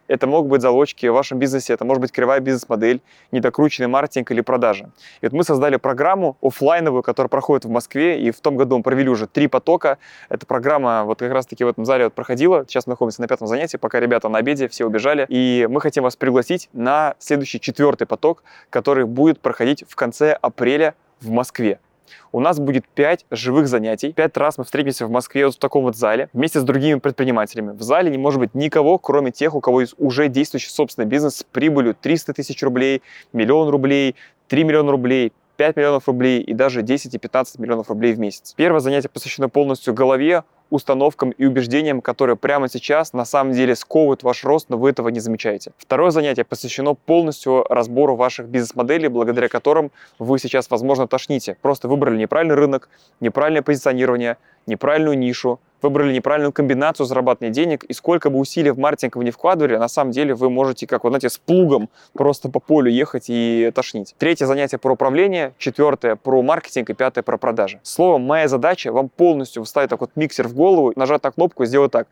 это могут быть залочки в вашем бизнесе, это может быть кривая бизнес-модель, недокрученный маркетинг или продажа. И вот мы создали программу оффлайновую, которая проходит в Москве, и в том году мы провели уже три потока. Эта программа вот как раз-таки в этом зале вот проходила. Сейчас мы находимся на пятом занятии, пока ребята на обеде, все убежали. И мы хотим вас пригласить на следующий четвертый поток, который будет проходить в конце апреля в Москве. У нас будет 5 живых занятий. Пять раз мы встретимся в Москве вот в таком вот зале вместе с другими предпринимателями. В зале не может быть никого, кроме тех, у кого есть уже действующий собственный бизнес с прибылью 300 тысяч рублей, миллион рублей, 3 миллиона рублей, 5 миллионов рублей и даже 10 и 15 миллионов рублей в месяц. Первое занятие посвящено полностью голове, установкам и убеждениям, которые прямо сейчас на самом деле сковывают ваш рост, но вы этого не замечаете. Второе занятие посвящено полностью разбору ваших бизнес-моделей, благодаря которым вы сейчас, возможно, тошните. Просто выбрали неправильный рынок, неправильное позиционирование, неправильную нишу, выбрали неправильную комбинацию зарабатывания денег, и сколько бы усилий в маркетинг вы не вкладывали, на самом деле вы можете, как вот, знаете, с плугом просто по полю ехать и тошнить. Третье занятие про управление, четвертое про маркетинг и пятое про продажи. Словом, моя задача вам полностью вставить так вот миксер в голову, нажать на кнопку и сделать так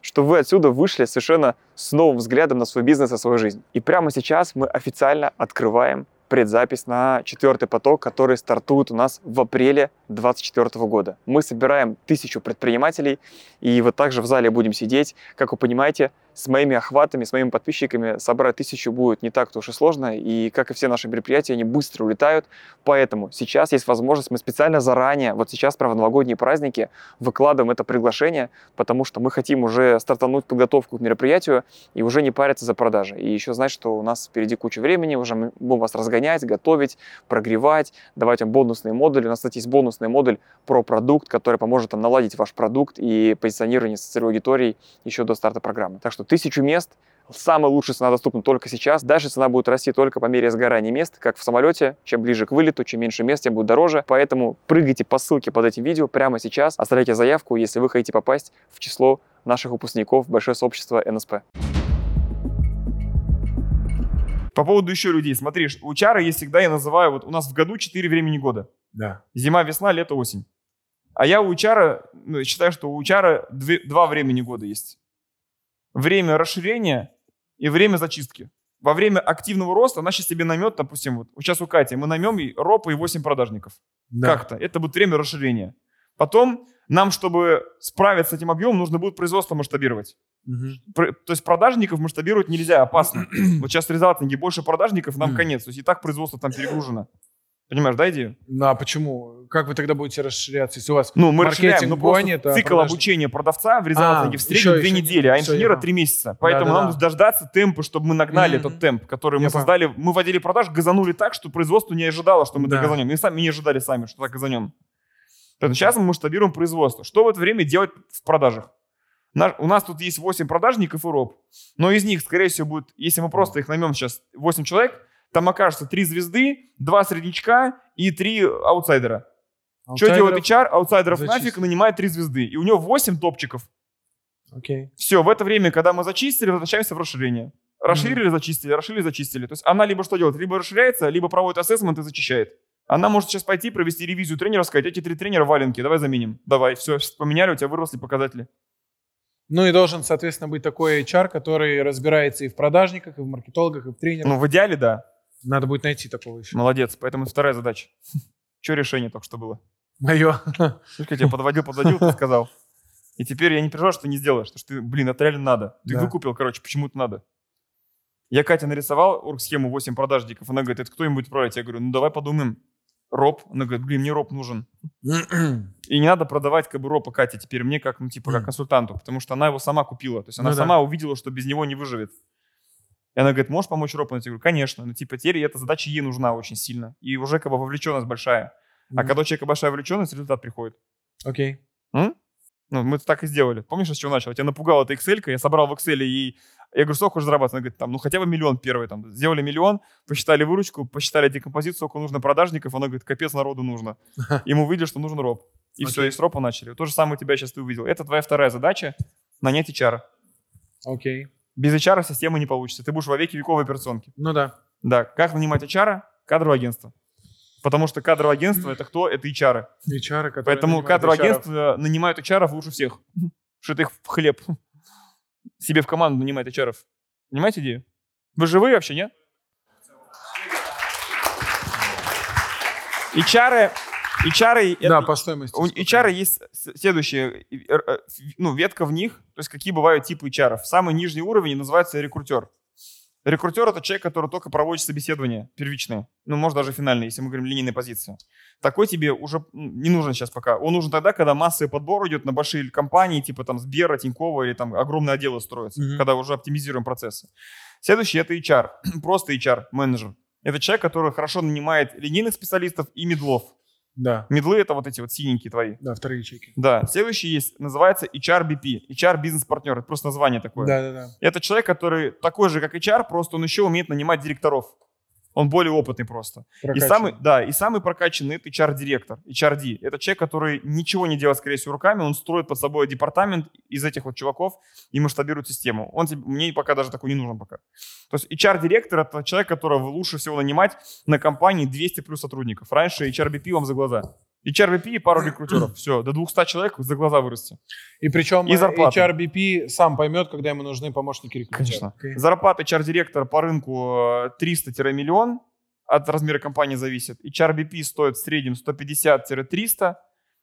что вы отсюда вышли совершенно с новым взглядом на свой бизнес и свою жизнь. И прямо сейчас мы официально открываем предзапись на четвертый поток, который стартует у нас в апреле 2024 года. Мы собираем тысячу предпринимателей, и вот также в зале будем сидеть. Как вы понимаете, с моими охватами, с моими подписчиками собрать тысячу будет не так-то уж и сложно, и как и все наши мероприятия, они быстро улетают, поэтому сейчас есть возможность, мы специально заранее, вот сейчас, про новогодние праздники, выкладываем это приглашение, потому что мы хотим уже стартануть подготовку к мероприятию и уже не париться за продажи. И еще знать, что у нас впереди куча времени, уже мы будем вас разгонять, готовить, прогревать, давать вам бонусные модули. У нас, кстати, есть бонусный модуль про продукт, который поможет вам наладить ваш продукт и позиционирование с целевой аудиторией еще до старта программы. Так что тысячу мест, Самая лучшая цена доступна только сейчас. Дальше цена будет расти только по мере сгорания мест, как в самолете. Чем ближе к вылету, чем меньше мест, тем будет дороже. Поэтому прыгайте по ссылке под этим видео прямо сейчас. Оставляйте заявку, если вы хотите попасть в число наших выпускников большое сообщество НСП. По поводу еще людей. Смотри, у чара есть всегда, я называю, вот у нас в году 4 времени года. Да. Зима, весна, лето, осень. А я у чара, ну, считаю, что у чара два времени года есть. Время расширения и время зачистки. Во время активного роста она сейчас себе наймет, допустим, вот сейчас у Кати, мы наймем и ропа и 8 продажников. Да. Как-то. Это будет время расширения. Потом нам, чтобы справиться с этим объемом, нужно будет производство масштабировать. Пр- То есть продажников масштабировать нельзя, опасно. Вот сейчас резалтинги, больше продажников, нам конец. То есть и так производство там перегружено. Понимаешь, да, идею? Ну а почему? Как вы тогда будете расширяться, если у вас Ну, мы Маркетинг расширяем, но просто гонит, а цикл обучения продавца в резалтинге А, в еще- среднем две еще недели, а инженера три месяца. Поэтому нам Да-да-да. нужно дождаться темпа, чтобы мы нагнали Мгм. этот темп, который мы Я понял. создали. Мы вводили продаж, газанули так, что производство не ожидало, что мы Да. так газанем. И сами не ожидали сами, что так газанем. Поэтому сейчас мы масштабируем производство. Что в это время делать в продажах? Наш- у нас тут есть 8 продажников и роб, но из них, скорее всего, будет, если мы просто их наймем сейчас 8 человек, там окажется три звезды, два среднячка и три аутсайдера. Что делает HR? Аутсайдеров зачистить. нафиг нанимает три звезды. И у него 8 топчиков. Окей. Все, в это время, когда мы зачистили, возвращаемся в расширение. Расширили, зачистили, расширили, зачистили. То есть она либо что делает? Либо расширяется, либо проводит ассессмент и зачищает. Она может сейчас пойти, провести ревизию тренера, сказать, эти три тренера валенки, давай заменим. Давай, все, поменяли, у тебя выросли показатели. Ну и должен, соответственно, быть такой HR, который разбирается и в продажниках, и в маркетологах, и в тренерах. Ну, в идеале, да. Надо будет найти такого еще. Молодец. Поэтому это вторая задача. Что решение только что было? Мое. Слушай, я тебя подводил, подводил, ты сказал. И теперь я не переживаю, что ты не сделаешь. Потому что ты, блин, это реально надо. Ты Да. выкупил, короче, почему это надо. Я Кате нарисовал орг-схему 8 продажников. Она говорит, это кто им будет продавать? Я говорю, ну давай подумаем. Роб. Она говорит, блин, мне роб нужен. И не надо продавать как бы ропа Кате теперь мне как, ну, типа, как консультанту, потому что она его сама купила. То есть она Ну да. сама увидела, что без него не выживет. И она говорит, можешь помочь ропу? Я говорю, конечно. Ну, типа, теперь эта задача ей нужна очень сильно. И уже как бы вовлеченность большая. А когда у человека большая вовлеченность, результат приходит. Окей. М? Ну, мы это так и сделали. Помнишь, с чего начал? Я тебя напугал эта Excel, я собрал в Excel ей... Я говорю, сколько хочешь зарабатывать? Она говорит, там, ну хотя бы миллион первый. Там, сделали миллион, посчитали выручку, посчитали декомпозицию, сколько нужно продажников. Она говорит, капец народу нужно. И мы увидели, что нужен роб. И все, Окей. и с ропа начали. То же самое тебя сейчас ты увидел. Это твоя вторая задача — нанять HR. Окей. Без HR система не получится. Ты будешь во веки веков в операционке. Ну да. Да, как нанимать HR? Кадровое агентство. Потому что кадровое агентство — это кто? Это HR. HR, которые Поэтому кадровое HR. агентство нанимают HR лучше всех. Что это их в хлеб. Себе в команду нанимает HR. Понимаете идею? Вы живые вообще, нет? HR, HR, Да, это- по стоимости. у? HR есть следующая, э, э, ну, ветка в них, то есть какие бывают типы HR. Самый нижний уровень называется рекрутер. Рекрутер — это человек, который только проводит собеседование первичное, ну, может, даже финальное, если мы говорим линейной позиции. Такой тебе уже м, не нужен сейчас пока. Он нужен тогда, когда массовый подбор идет на большие компании, типа там Сбера, Тинькова или там огромные отделы строятся, Мгм. когда уже оптимизируем процессы. Следующий — это HR, просто HR-менеджер. Это человек, который хорошо нанимает линейных специалистов и медлов. Да. Медлы — это вот эти вот синенькие твои. Да, вторые ячейки. Да, следующий есть, называется HRBP, HR бизнес-партнер, это просто название такое. Да, да, да. Это человек, который такой же, как HR, просто он еще умеет нанимать директоров. Он более опытный просто. И самый, да, и самый прокачанный это HR-директор, HRD. Это человек, который ничего не делает, скорее всего, руками, он строит под собой департамент из этих вот чуваков и масштабирует систему. Он тебе- мне пока даже такой не нужен пока. То есть HR-директор это человек, которого лучше всего нанимать на компании 200 плюс сотрудников. Раньше HRBP вам за глаза. HRBP и пару рекрутеров. Все, до 200 человек за глаза вырасти. И причем И зарплата. HRBP сам поймет, когда ему нужны помощники рекрутера. Конечно. Окей. Зарплата HR-директора по рынку э, 300-миллион. От размера компании зависит. HR-BP стоит в среднем 150-300,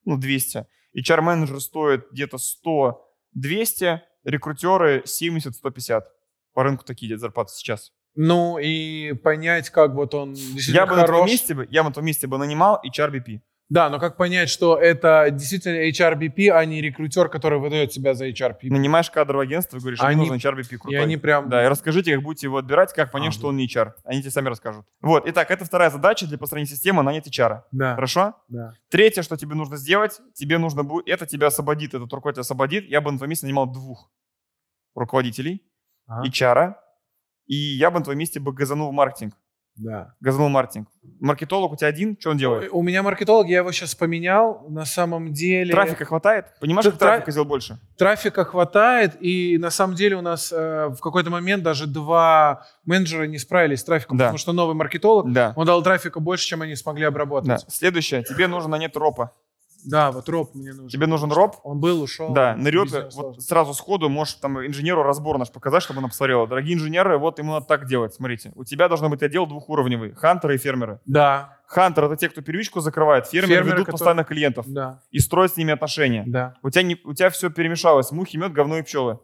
ну, 200. HR-менеджер стоит где-то 100-200. Рекрутеры 70-150. По рынку такие идет зарплаты сейчас. Ну и понять, как вот он действительно Я бы, на твоем хорош. месте, бы- я бы на твоем месте бы нанимал HR-BP. Да, но как понять, что это действительно HRBP, а не рекрутер, который выдает себя за HRBP? Нанимаешь кадровое агентство и говоришь, мне Они- нужен HR-BP И крутой. они прям... Да, и расскажите, как будете его отбирать, как понять, А, что ну. он не HR. Они тебе сами расскажут. Вот, итак, это вторая задача для построения системы нанять HR. Да, Хорошо? да. Третье, что тебе нужно сделать, тебе нужно будет, это тебя освободит, этот руководитель освободит. Я бы на твоем месте нанимал двух руководителей, Ага. HR, и я бы на твоем месте бы газанул в маркетинг. Да. В маркетинг. Маркетолог у тебя один, что он делает? У меня маркетолог, я его сейчас поменял. На самом деле... Трафика хватает? Понимаешь, Тра- как трафика сделал больше? Трафика хватает, и на самом деле у нас э, в какой-то момент даже два менеджера не справились с трафиком, Да. потому что новый маркетолог, Да. он дал трафика больше, чем они смогли да. обработать. Следующее, тебе нужно нанять ропа. Да, вот роп мне нужен. Тебе нужен роб, Он был, ушел. Да, нырет, вот сложно. сразу сходу можешь там инженеру разбор наш показать, чтобы она посмотрела. Дорогие инженеры, вот ему надо так делать. Смотрите, у тебя должно быть отдел двухуровневый. Хантеры и фермеры. Да, Хантер это те, кто первичку закрывает. Фермеры, Фермеры, ведут которые- постоянно клиентов да, и строят с ними отношения. да. У тебя, не, у тебя все перемешалось. Мухи, мед, говно и пчелы.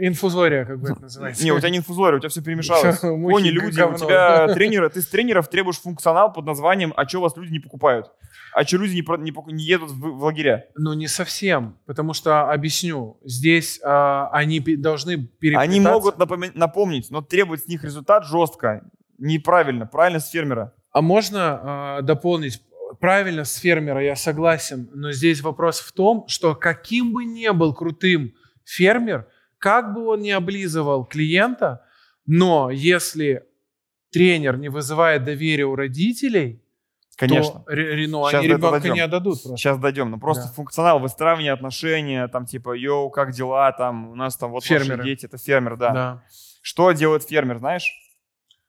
Инфузория, как бы это называется. Не, у тебя не инфузория, у тебя все перемешалось. Кони, люди, у тебя тренеры, ты с тренеров требуешь функционал под названием «А что вас люди не покупают?» А что люди не, не, не едут в, в лагеря? Ну, не совсем, потому что, объясню, здесь а, они должны переплетаться. Они могут напоми- напомнить, но требовать с них результат жестко. Неправильно, правильно с фермера. А можно а, дополнить? Правильно, с фермера я согласен, но здесь вопрос в том, что каким бы ни был крутым фермер, как бы он ни облизывал клиента, но если тренер не вызывает доверия у родителей, Конечно. то ре- ре- ну, Щас они ребенка дойдем. не отдадут просто. Сейчас дойдем. Ну, просто Да. функционал выстраивания отношения, там, типа, йоу, как дела, там, у нас там вот Фермеры. ваши дети, это фермер, да. Да. Что делает фермер, знаешь?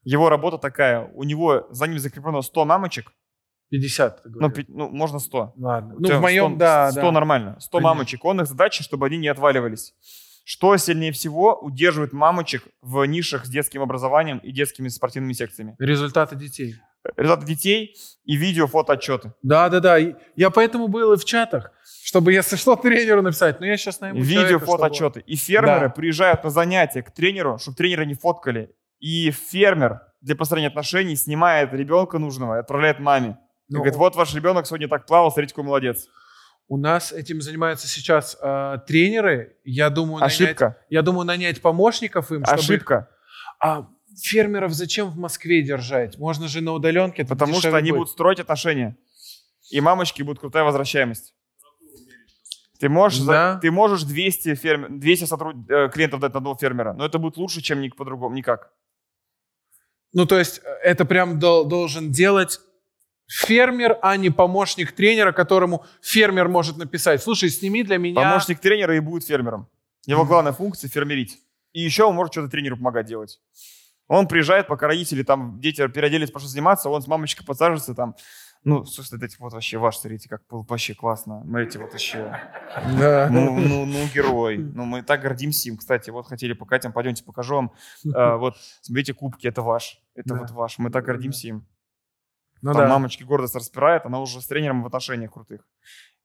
Его работа такая, у него за ним закреплено 100 мамочек, 50, ты ну, говоришь. пи- ну, можно 100. Ладно. Ну, в моем, 100, да, 100 да. нормально. 100 Конечно. мамочек. Он их задача, чтобы они не отваливались. Что сильнее всего удерживает мамочек в нишах с детским образованием и детскими спортивными секциями? Результаты детей. Результаты детей и видео, фото, отчеты. Да, да, да. Я поэтому был и в чатах, чтобы, если что, тренеру написать. Но я сейчас найму Видео, человека, фото, чтобы- отчеты. И фермеры Да. приезжают на занятия к тренеру, чтобы тренера не фоткали. И фермер для построения отношений снимает ребенка нужного и отправляет маме. И Ну, говорит, вот ваш ребенок сегодня так плавал, смотрите, какой молодец. У нас этим занимаются сейчас э, тренеры. Я думаю, нанять, Ошибка. я думаю, нанять помощников им, чтобы... Ошибка. А фермеров зачем в Москве держать? Можно же на удаленке. Потому что они будет. будут строить отношения. И мамочки будут крутая возвращаемость. Ты можешь, за- Да. ты можешь 200, ферме- 200 сотруд... э, клиентов дать на одного фермера, но это будет лучше, чем ник по-другому, никак. Ну, то есть э, это прям дол- должен делать фермер, а не помощник тренера, которому фермер может написать. Слушай, сними для меня... Помощник тренера и будет фермером. Его главная функция фермерить. И еще он может что-то тренеру помогать делать. Он приезжает, пока родители там, дети переоделись, пошли заниматься, он с мамочкой подсаживается там. Ну, слушайте, эти вот вообще ваш, смотрите, как было вообще классно. Смотрите, вот еще. Да. Ну, ну, ну, герой. Ну, мы так гордимся им. Кстати, вот хотели покатим, пойдемте покажу вам. А, вот, смотрите, кубки, это ваш. Это Да. вот ваш. Мы так Да, гордимся им. Ну Там да. мамочки гордость распирает, она уже с тренером в отношениях крутых.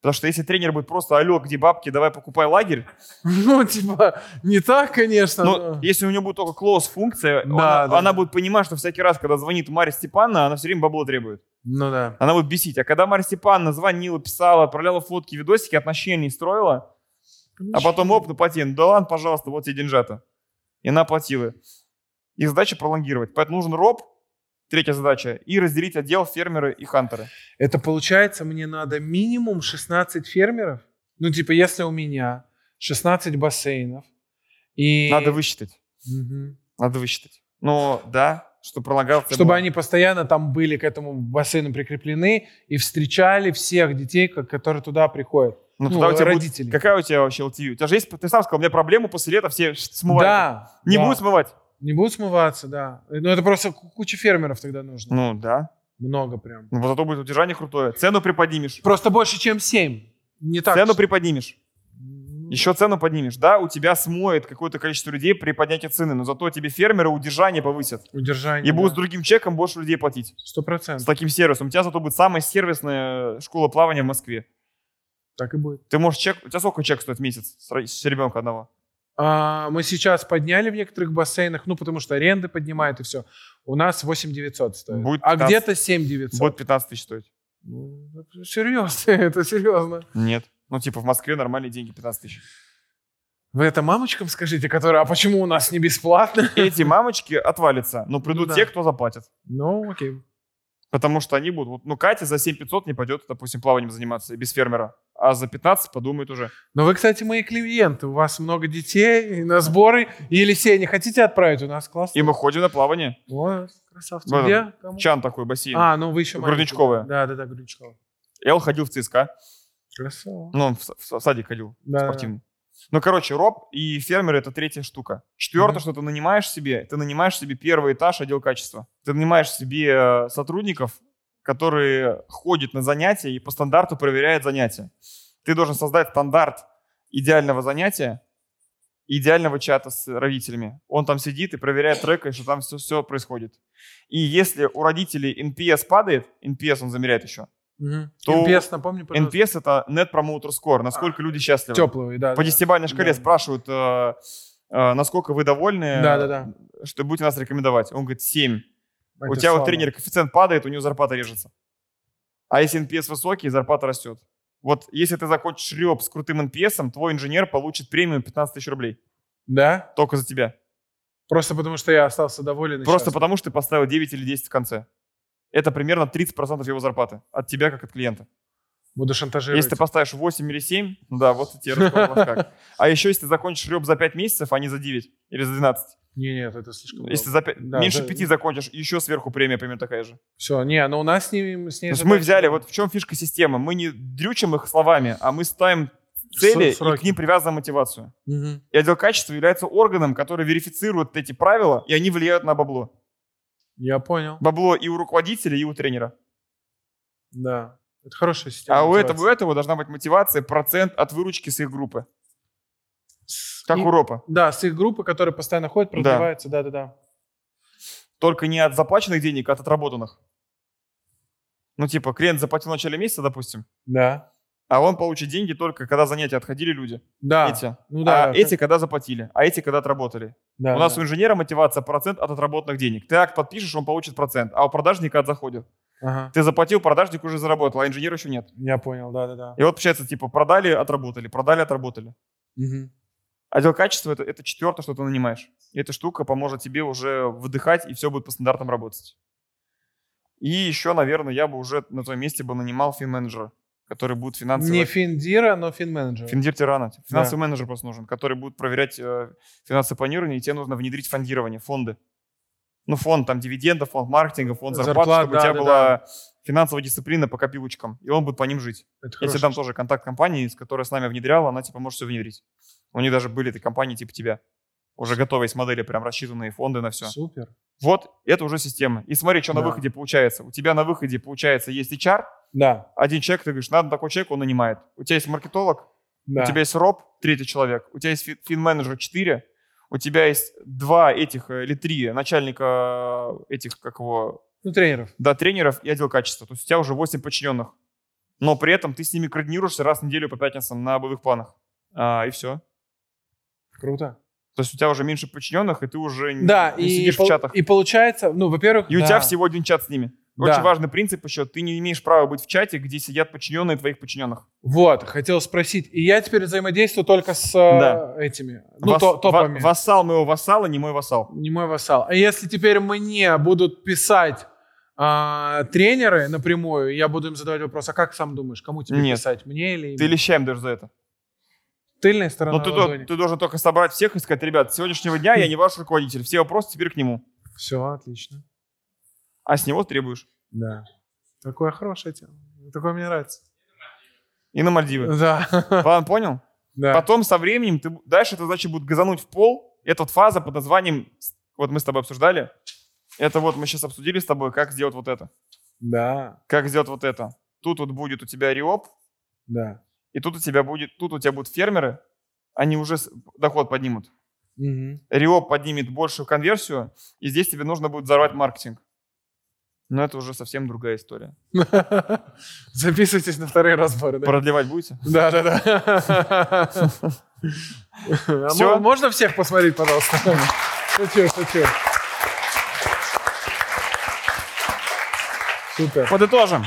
Потому что если тренер будет просто, алло, где бабки, давай покупай лагерь. Ну, типа, не так, конечно. Но но- если у него будет только close функция, Да, она, да. она будет понимать, что всякий раз, когда звонит Марья Степановна, она все время бабло требует. Ну да. Она будет бесить. А когда Марья Степановна звонила, писала, отправляла фотки, видосики, отношений строила, а потом оп, ну плати. Ну да ладно, пожалуйста, вот тебе деньжата. И она оплатила. И задача пролонгировать. Поэтому нужен роб, третья задача, и разделить отдел фермеры и хантеры. Это получается, мне надо минимум 16 фермеров. Ну, типа, если у меня 16 бассейнов, и... Надо высчитать. Мгм. Надо высчитать. Но да, что пролонгация Чтобы была. они постоянно там были к этому бассейну прикреплены и встречали всех детей, ко- которые туда приходят. Ну, ну, тогда у тебя будет- родители. Какая у тебя вообще LTV? У тебя же есть, ты сам сказал, у меня проблема после лета все смывают. Да. Не да. будет смывать? Не будут смываться, да. Ну, это просто ку- куча фермеров тогда нужно. Ну, да. Много прям. Ну, зато будет удержание крутое. Цену приподнимешь. Просто больше, чем 7. Не так. Цену приподнимешь. Ну, Еще цену поднимешь. Да, у тебя смоет какое-то количество людей при поднятии цены, но зато тебе фермеры удержание повысят. Удержание. И будут с да. другим чеком больше людей платить. Сто С процентов. таким сервисом. У тебя зато будет самая сервисная школа плавания в Москве. Так и будет. Ты можешь чек... У тебя сколько чек стоит в месяц с, с ребенка одного? А, мы сейчас подняли в некоторых бассейнах, ну, потому что аренды поднимают и все. У нас 8 900 стоит. Будет а 15. где-то 7 900. Будет 15 тысяч стоить. Ну, это серьезно, это серьезно. Нет. Ну, типа в Москве нормальные деньги 15 тысяч. Вы это мамочкам скажите, которые, а почему у нас не бесплатно? Эти мамочки отвалятся, но придут Ну да. те, кто заплатит. Ну, окей. Потому что они будут... Ну, Катя за 7500 не пойдет, допустим, плаванием заниматься без фермера. А за 15 подумает уже. Но вы, кстати, мои клиенты. У вас много детей на сборы. И Елисея не хотите отправить? У нас классно. И мы ходим на плавание. О, красавцы. Вот Где? Кому? Чан такой, бассейн. А, ну вы еще Грудничковая. маленькие. Да, да, да, Грудничковая. Эл ходил в ЦСКА. Красава. Ну, он в, с- в садик ходил Да, спортивный. Ну, короче, роб и фермеры — это третья штука. Четвертое, Мгм. что ты нанимаешь себе, ты нанимаешь себе первый этаж отдел качества. Ты нанимаешь себе э, сотрудников, которые ходят на занятия и по стандарту проверяют занятия. Ты должен создать стандарт идеального занятия, идеального чата с родителями. Он там сидит и проверяет трек, и что там все, все происходит. И если у родителей NPS падает, NPS он замеряет еще. То NPS, напомни, пожалуйста. NPS — это Net Promoter Score, насколько люди счастливы. Теплый, да. По да. десятибалльной шкале Да. спрашивают, э, э, насколько вы довольны, Да-да-да. э, что будете нас рекомендовать. Он говорит, 7. У тебя вот тренер коэффициент падает, у него зарплата режется. А если NPS высокий, зарплата растет. Вот если ты закончишь РЕП с крутым NPS, твой инженер получит премию 15 тысяч рублей. Да? Только за тебя. Просто потому, что я остался доволен. Просто счастлив. потому, что ты поставил 9 или 10 в конце. Это примерно 30% его зарплаты. От тебя, как от клиента. Буду шантажировать. Если ты поставишь 8 или 7, ну да, вот и тебе. А еще если ты закончишь РЕП за 5 месяцев, а не за 9 или за 12, Не, нет, это слишком Если за Да, меньше за- пяти закончишь, еще сверху премия примерно такая же. Все, не, ну у нас с ними... С ней То есть мы взяли, вот в чем фишка системы. Мы не дрючим их словами, а мы ставим цели и к ним привязываем мотивацию. Мгм. И отдел качества является органом, который верифицирует эти правила, и они влияют на бабло. Я понял, Бабло и у руководителя, и у тренера. да. Это хорошая система. А у этого, у этого должна быть мотивация, процент от выручки с их группы. Как и- у РОПа. Да, с их группы, которые постоянно ходят, Да. продвигаются, да-да-да. Только не от заплаченных денег, а от отработанных. Ну, типа, клиент заплатил в начале месяца, допустим, Да. а он получит деньги только когда занятия отходили люди. Да. Эти. Ну да. а эти когда заплатили, а эти когда отработали. да, у нас да. у инженера мотивация процент от отработанных денег. Ты акт подпишешь, он получит процент, а у продажника от заходит. Ага. Ты заплатил, продажник уже заработал, а инженер еще нет. Я понял, да-да-да. И вот получается, типа, продали, отработали, продали, отработали. Мгм. Отдел качества это, это четвертое, что ты нанимаешь. И эта штука поможет тебе уже выдыхать, и все будет по стандартам работать. И еще, наверное, я бы уже на твоем месте бы нанимал фин-менеджера, который будет финансово... Не финдира, но фин-менеджер. Финдир тирана. Финансовый менеджер просто нужен, который будет проверять э, финансовое планирование, и тебе нужно внедрить фондирование, фонды. Ну, фонд там дивидендов, фонд маркетинга, фонд зарплат, Зарплат, чтобы у да, тебя да, была финансовая дисциплина по копилочкам, и он будет по ним жить. Это Я тебе дам тоже контакт компании, с которой с нами внедряла, она типа может все внедрить. У них даже были компании типа тебя. Уже готовые есть модели, прям рассчитанные фонды на все. Супер. Вот, это уже система. И смотри, что на Да. выходе получается. У тебя на выходе получается есть HR, Да. один человек, ты говоришь, надо такой человек, он нанимает. У тебя есть маркетолог, Да. у тебя есть роб, третий человек, у тебя есть фи- фин-менеджер, четыре, у тебя есть два этих э, или три начальника э, этих, как его, Ну, тренеров. да, тренеров и отдел качества. То есть у тебя уже 8 подчиненных. Но при этом ты с ними координируешься раз в неделю по пятницам на боевых планах. А, и все. Круто. То есть у тебя уже меньше подчиненных, и ты уже Да, не и, сидишь пол- в чатах. и получается, ну, во-первых, И у да. тебя всего один чат с ними. Да. Очень важный принцип еще. Ты не имеешь права быть в чате, где сидят подчиненные твоих подчиненных. Вот, хотел спросить. И я теперь взаимодействую только с э, Да. этими, ну, Вас- то- топами. ва- вассал моего вассала, не мой вассал. Не мой вассал. А если теперь мне будут писать а, тренеры напрямую, я буду им задавать вопрос, а как сам думаешь, кому тебе Нет. писать, мне или им? Ты лещаем даже за это. Тыльная сторона Но ты, ладони. до- ты должен только собрать всех и сказать, ребят, с сегодняшнего дня я не ваш руководитель. Все вопросы теперь к нему. Все, отлично. А с него требуешь. Да. Такое хорошее тема. Такое мне нравится. И на Мальдивы. Да. Ладно, понял? да. Потом со временем ты дальше эта задача будет газануть в пол. Это вот фаза под названием, вот мы с тобой обсуждали. Это вот мы сейчас обсудили с тобой, как сделать вот это. Да. Как сделать вот это. Тут вот будет у тебя риоп, Да. И тут у тебя будет, тут у тебя будут фермеры, они уже доход поднимут. Риоп поднимет большую конверсию, и здесь тебе нужно будет взорвать маркетинг. Но это уже совсем другая история. Записывайтесь на вторые разборы. Да, Продлевать будете? да, да. да. Мо- Можно всех посмотреть, пожалуйста? Шучу, шучу. Супер. Подытожим.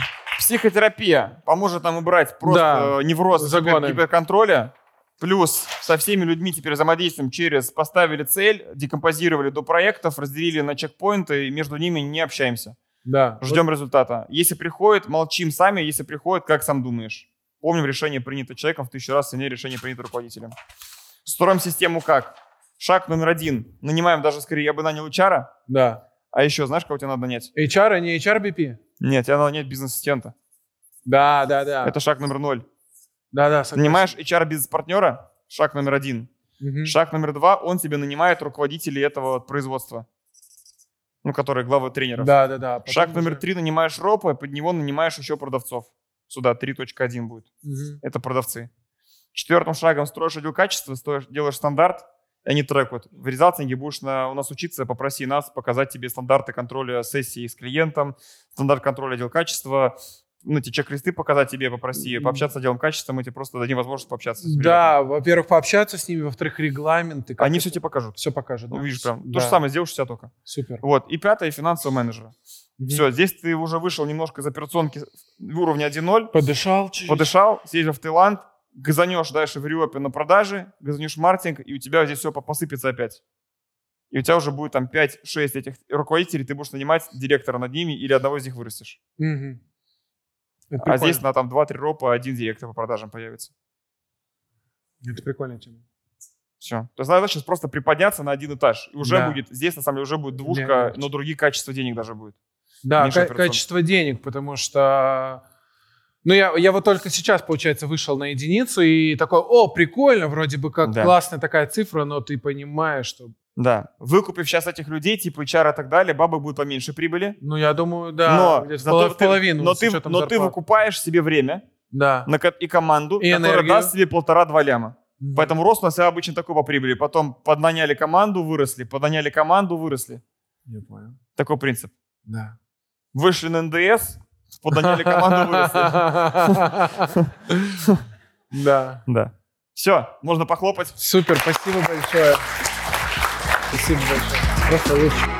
Психотерапия поможет нам убрать просто Да. э, невроз Загоны. гипер- гиперконтроля. Плюс со всеми людьми теперь взаимодействуем через поставили цель, декомпозировали до проектов, разделили на чекпоинты и между ними не общаемся. Да. Ждем результата. Если приходит, молчим сами. Если приходит, как сам думаешь? Помним, решение принято человеком в тысячу раз сильнее решение принято руководителем. Строим систему как? Шаг номер один. Нанимаем даже, скорее, я бы нанял HR. Да. А еще, знаешь, кого тебе надо нанять? HR, а не HRBP? Нет, тебе надо нанять бизнес-ассистента. Да, да, да. Это шаг номер ноль. Да, да, согласен. Нанимаешь HR-бизнес-партнера, шаг номер один. Мгм. Шаг номер два, он тебе нанимает руководителей этого производства. Ну, которые главы тренеров. Да, да, да. Шаг номер три, нанимаешь ропа, под него нанимаешь еще продавцов. Сюда 3.1 будет. Мгм. Это продавцы. Четвертым шагом строишь отдел качества, строишь- делаешь стандарт, они трекают. В резалтинге будешь на, у нас учиться, попроси нас показать тебе стандарты контроля сессии с клиентом, стандарт контроля отдел качества, ну, эти чек-листы показать тебе, попроси пообщаться с отделом качества, мы тебе просто дадим возможность пообщаться. с. Да, во-первых, пообщаться с ними, во-вторых, регламенты. Они это- все тебе покажут. все покажут. да? Увидишь прям. Да. То же самое сделаешь у себя только. Супер. Вот. И пятое, финансового менеджера. Мгм. Все, здесь ты уже вышел немножко из операционки уровня 1.0, Подышал чуть-чуть. подышал, съездил в Таиланд, газанешь дальше в Риопе на продаже, газанешь маркетинг, и у тебя здесь все посыпется опять. И у тебя уже будет там 5-6 этих руководителей, ты будешь нанимать директора над ними или одного из них вырастешь. Это А здесь на там 2-3 ропа один директор по продажам появится. Это прикольная тема. Все. То есть надо сейчас просто приподняться на один этаж. И уже Да. будет, здесь на самом деле уже будет двушка, Легче. но другие качества денег даже будет. Да, операционки. качество денег, потому что... Ну, я, я вот только сейчас, получается, вышел на единицу и такой, о, прикольно, вроде бы как Да. классная такая цифра, но ты понимаешь, что... Да. Выкупив сейчас этих людей, типа HR и так далее, бабы будет поменьше прибыли. Ну, я думаю, да, но в зато в ты- половину но ты, но ты выкупаешь себе время Да. на и команду, И которая энергию. даст тебе полтора-два ляма. Мгм. Поэтому рост у нас обычно такой по прибыли. Потом поднаняли команду, выросли. Поднаняли команду, выросли. Я понял. Такой принцип. Да. Вышли на НДС, поднаняли команду, выросли. Да. Да. Все, можно похлопать. Супер, спасибо большое. Спасибо большое. Просто лучше.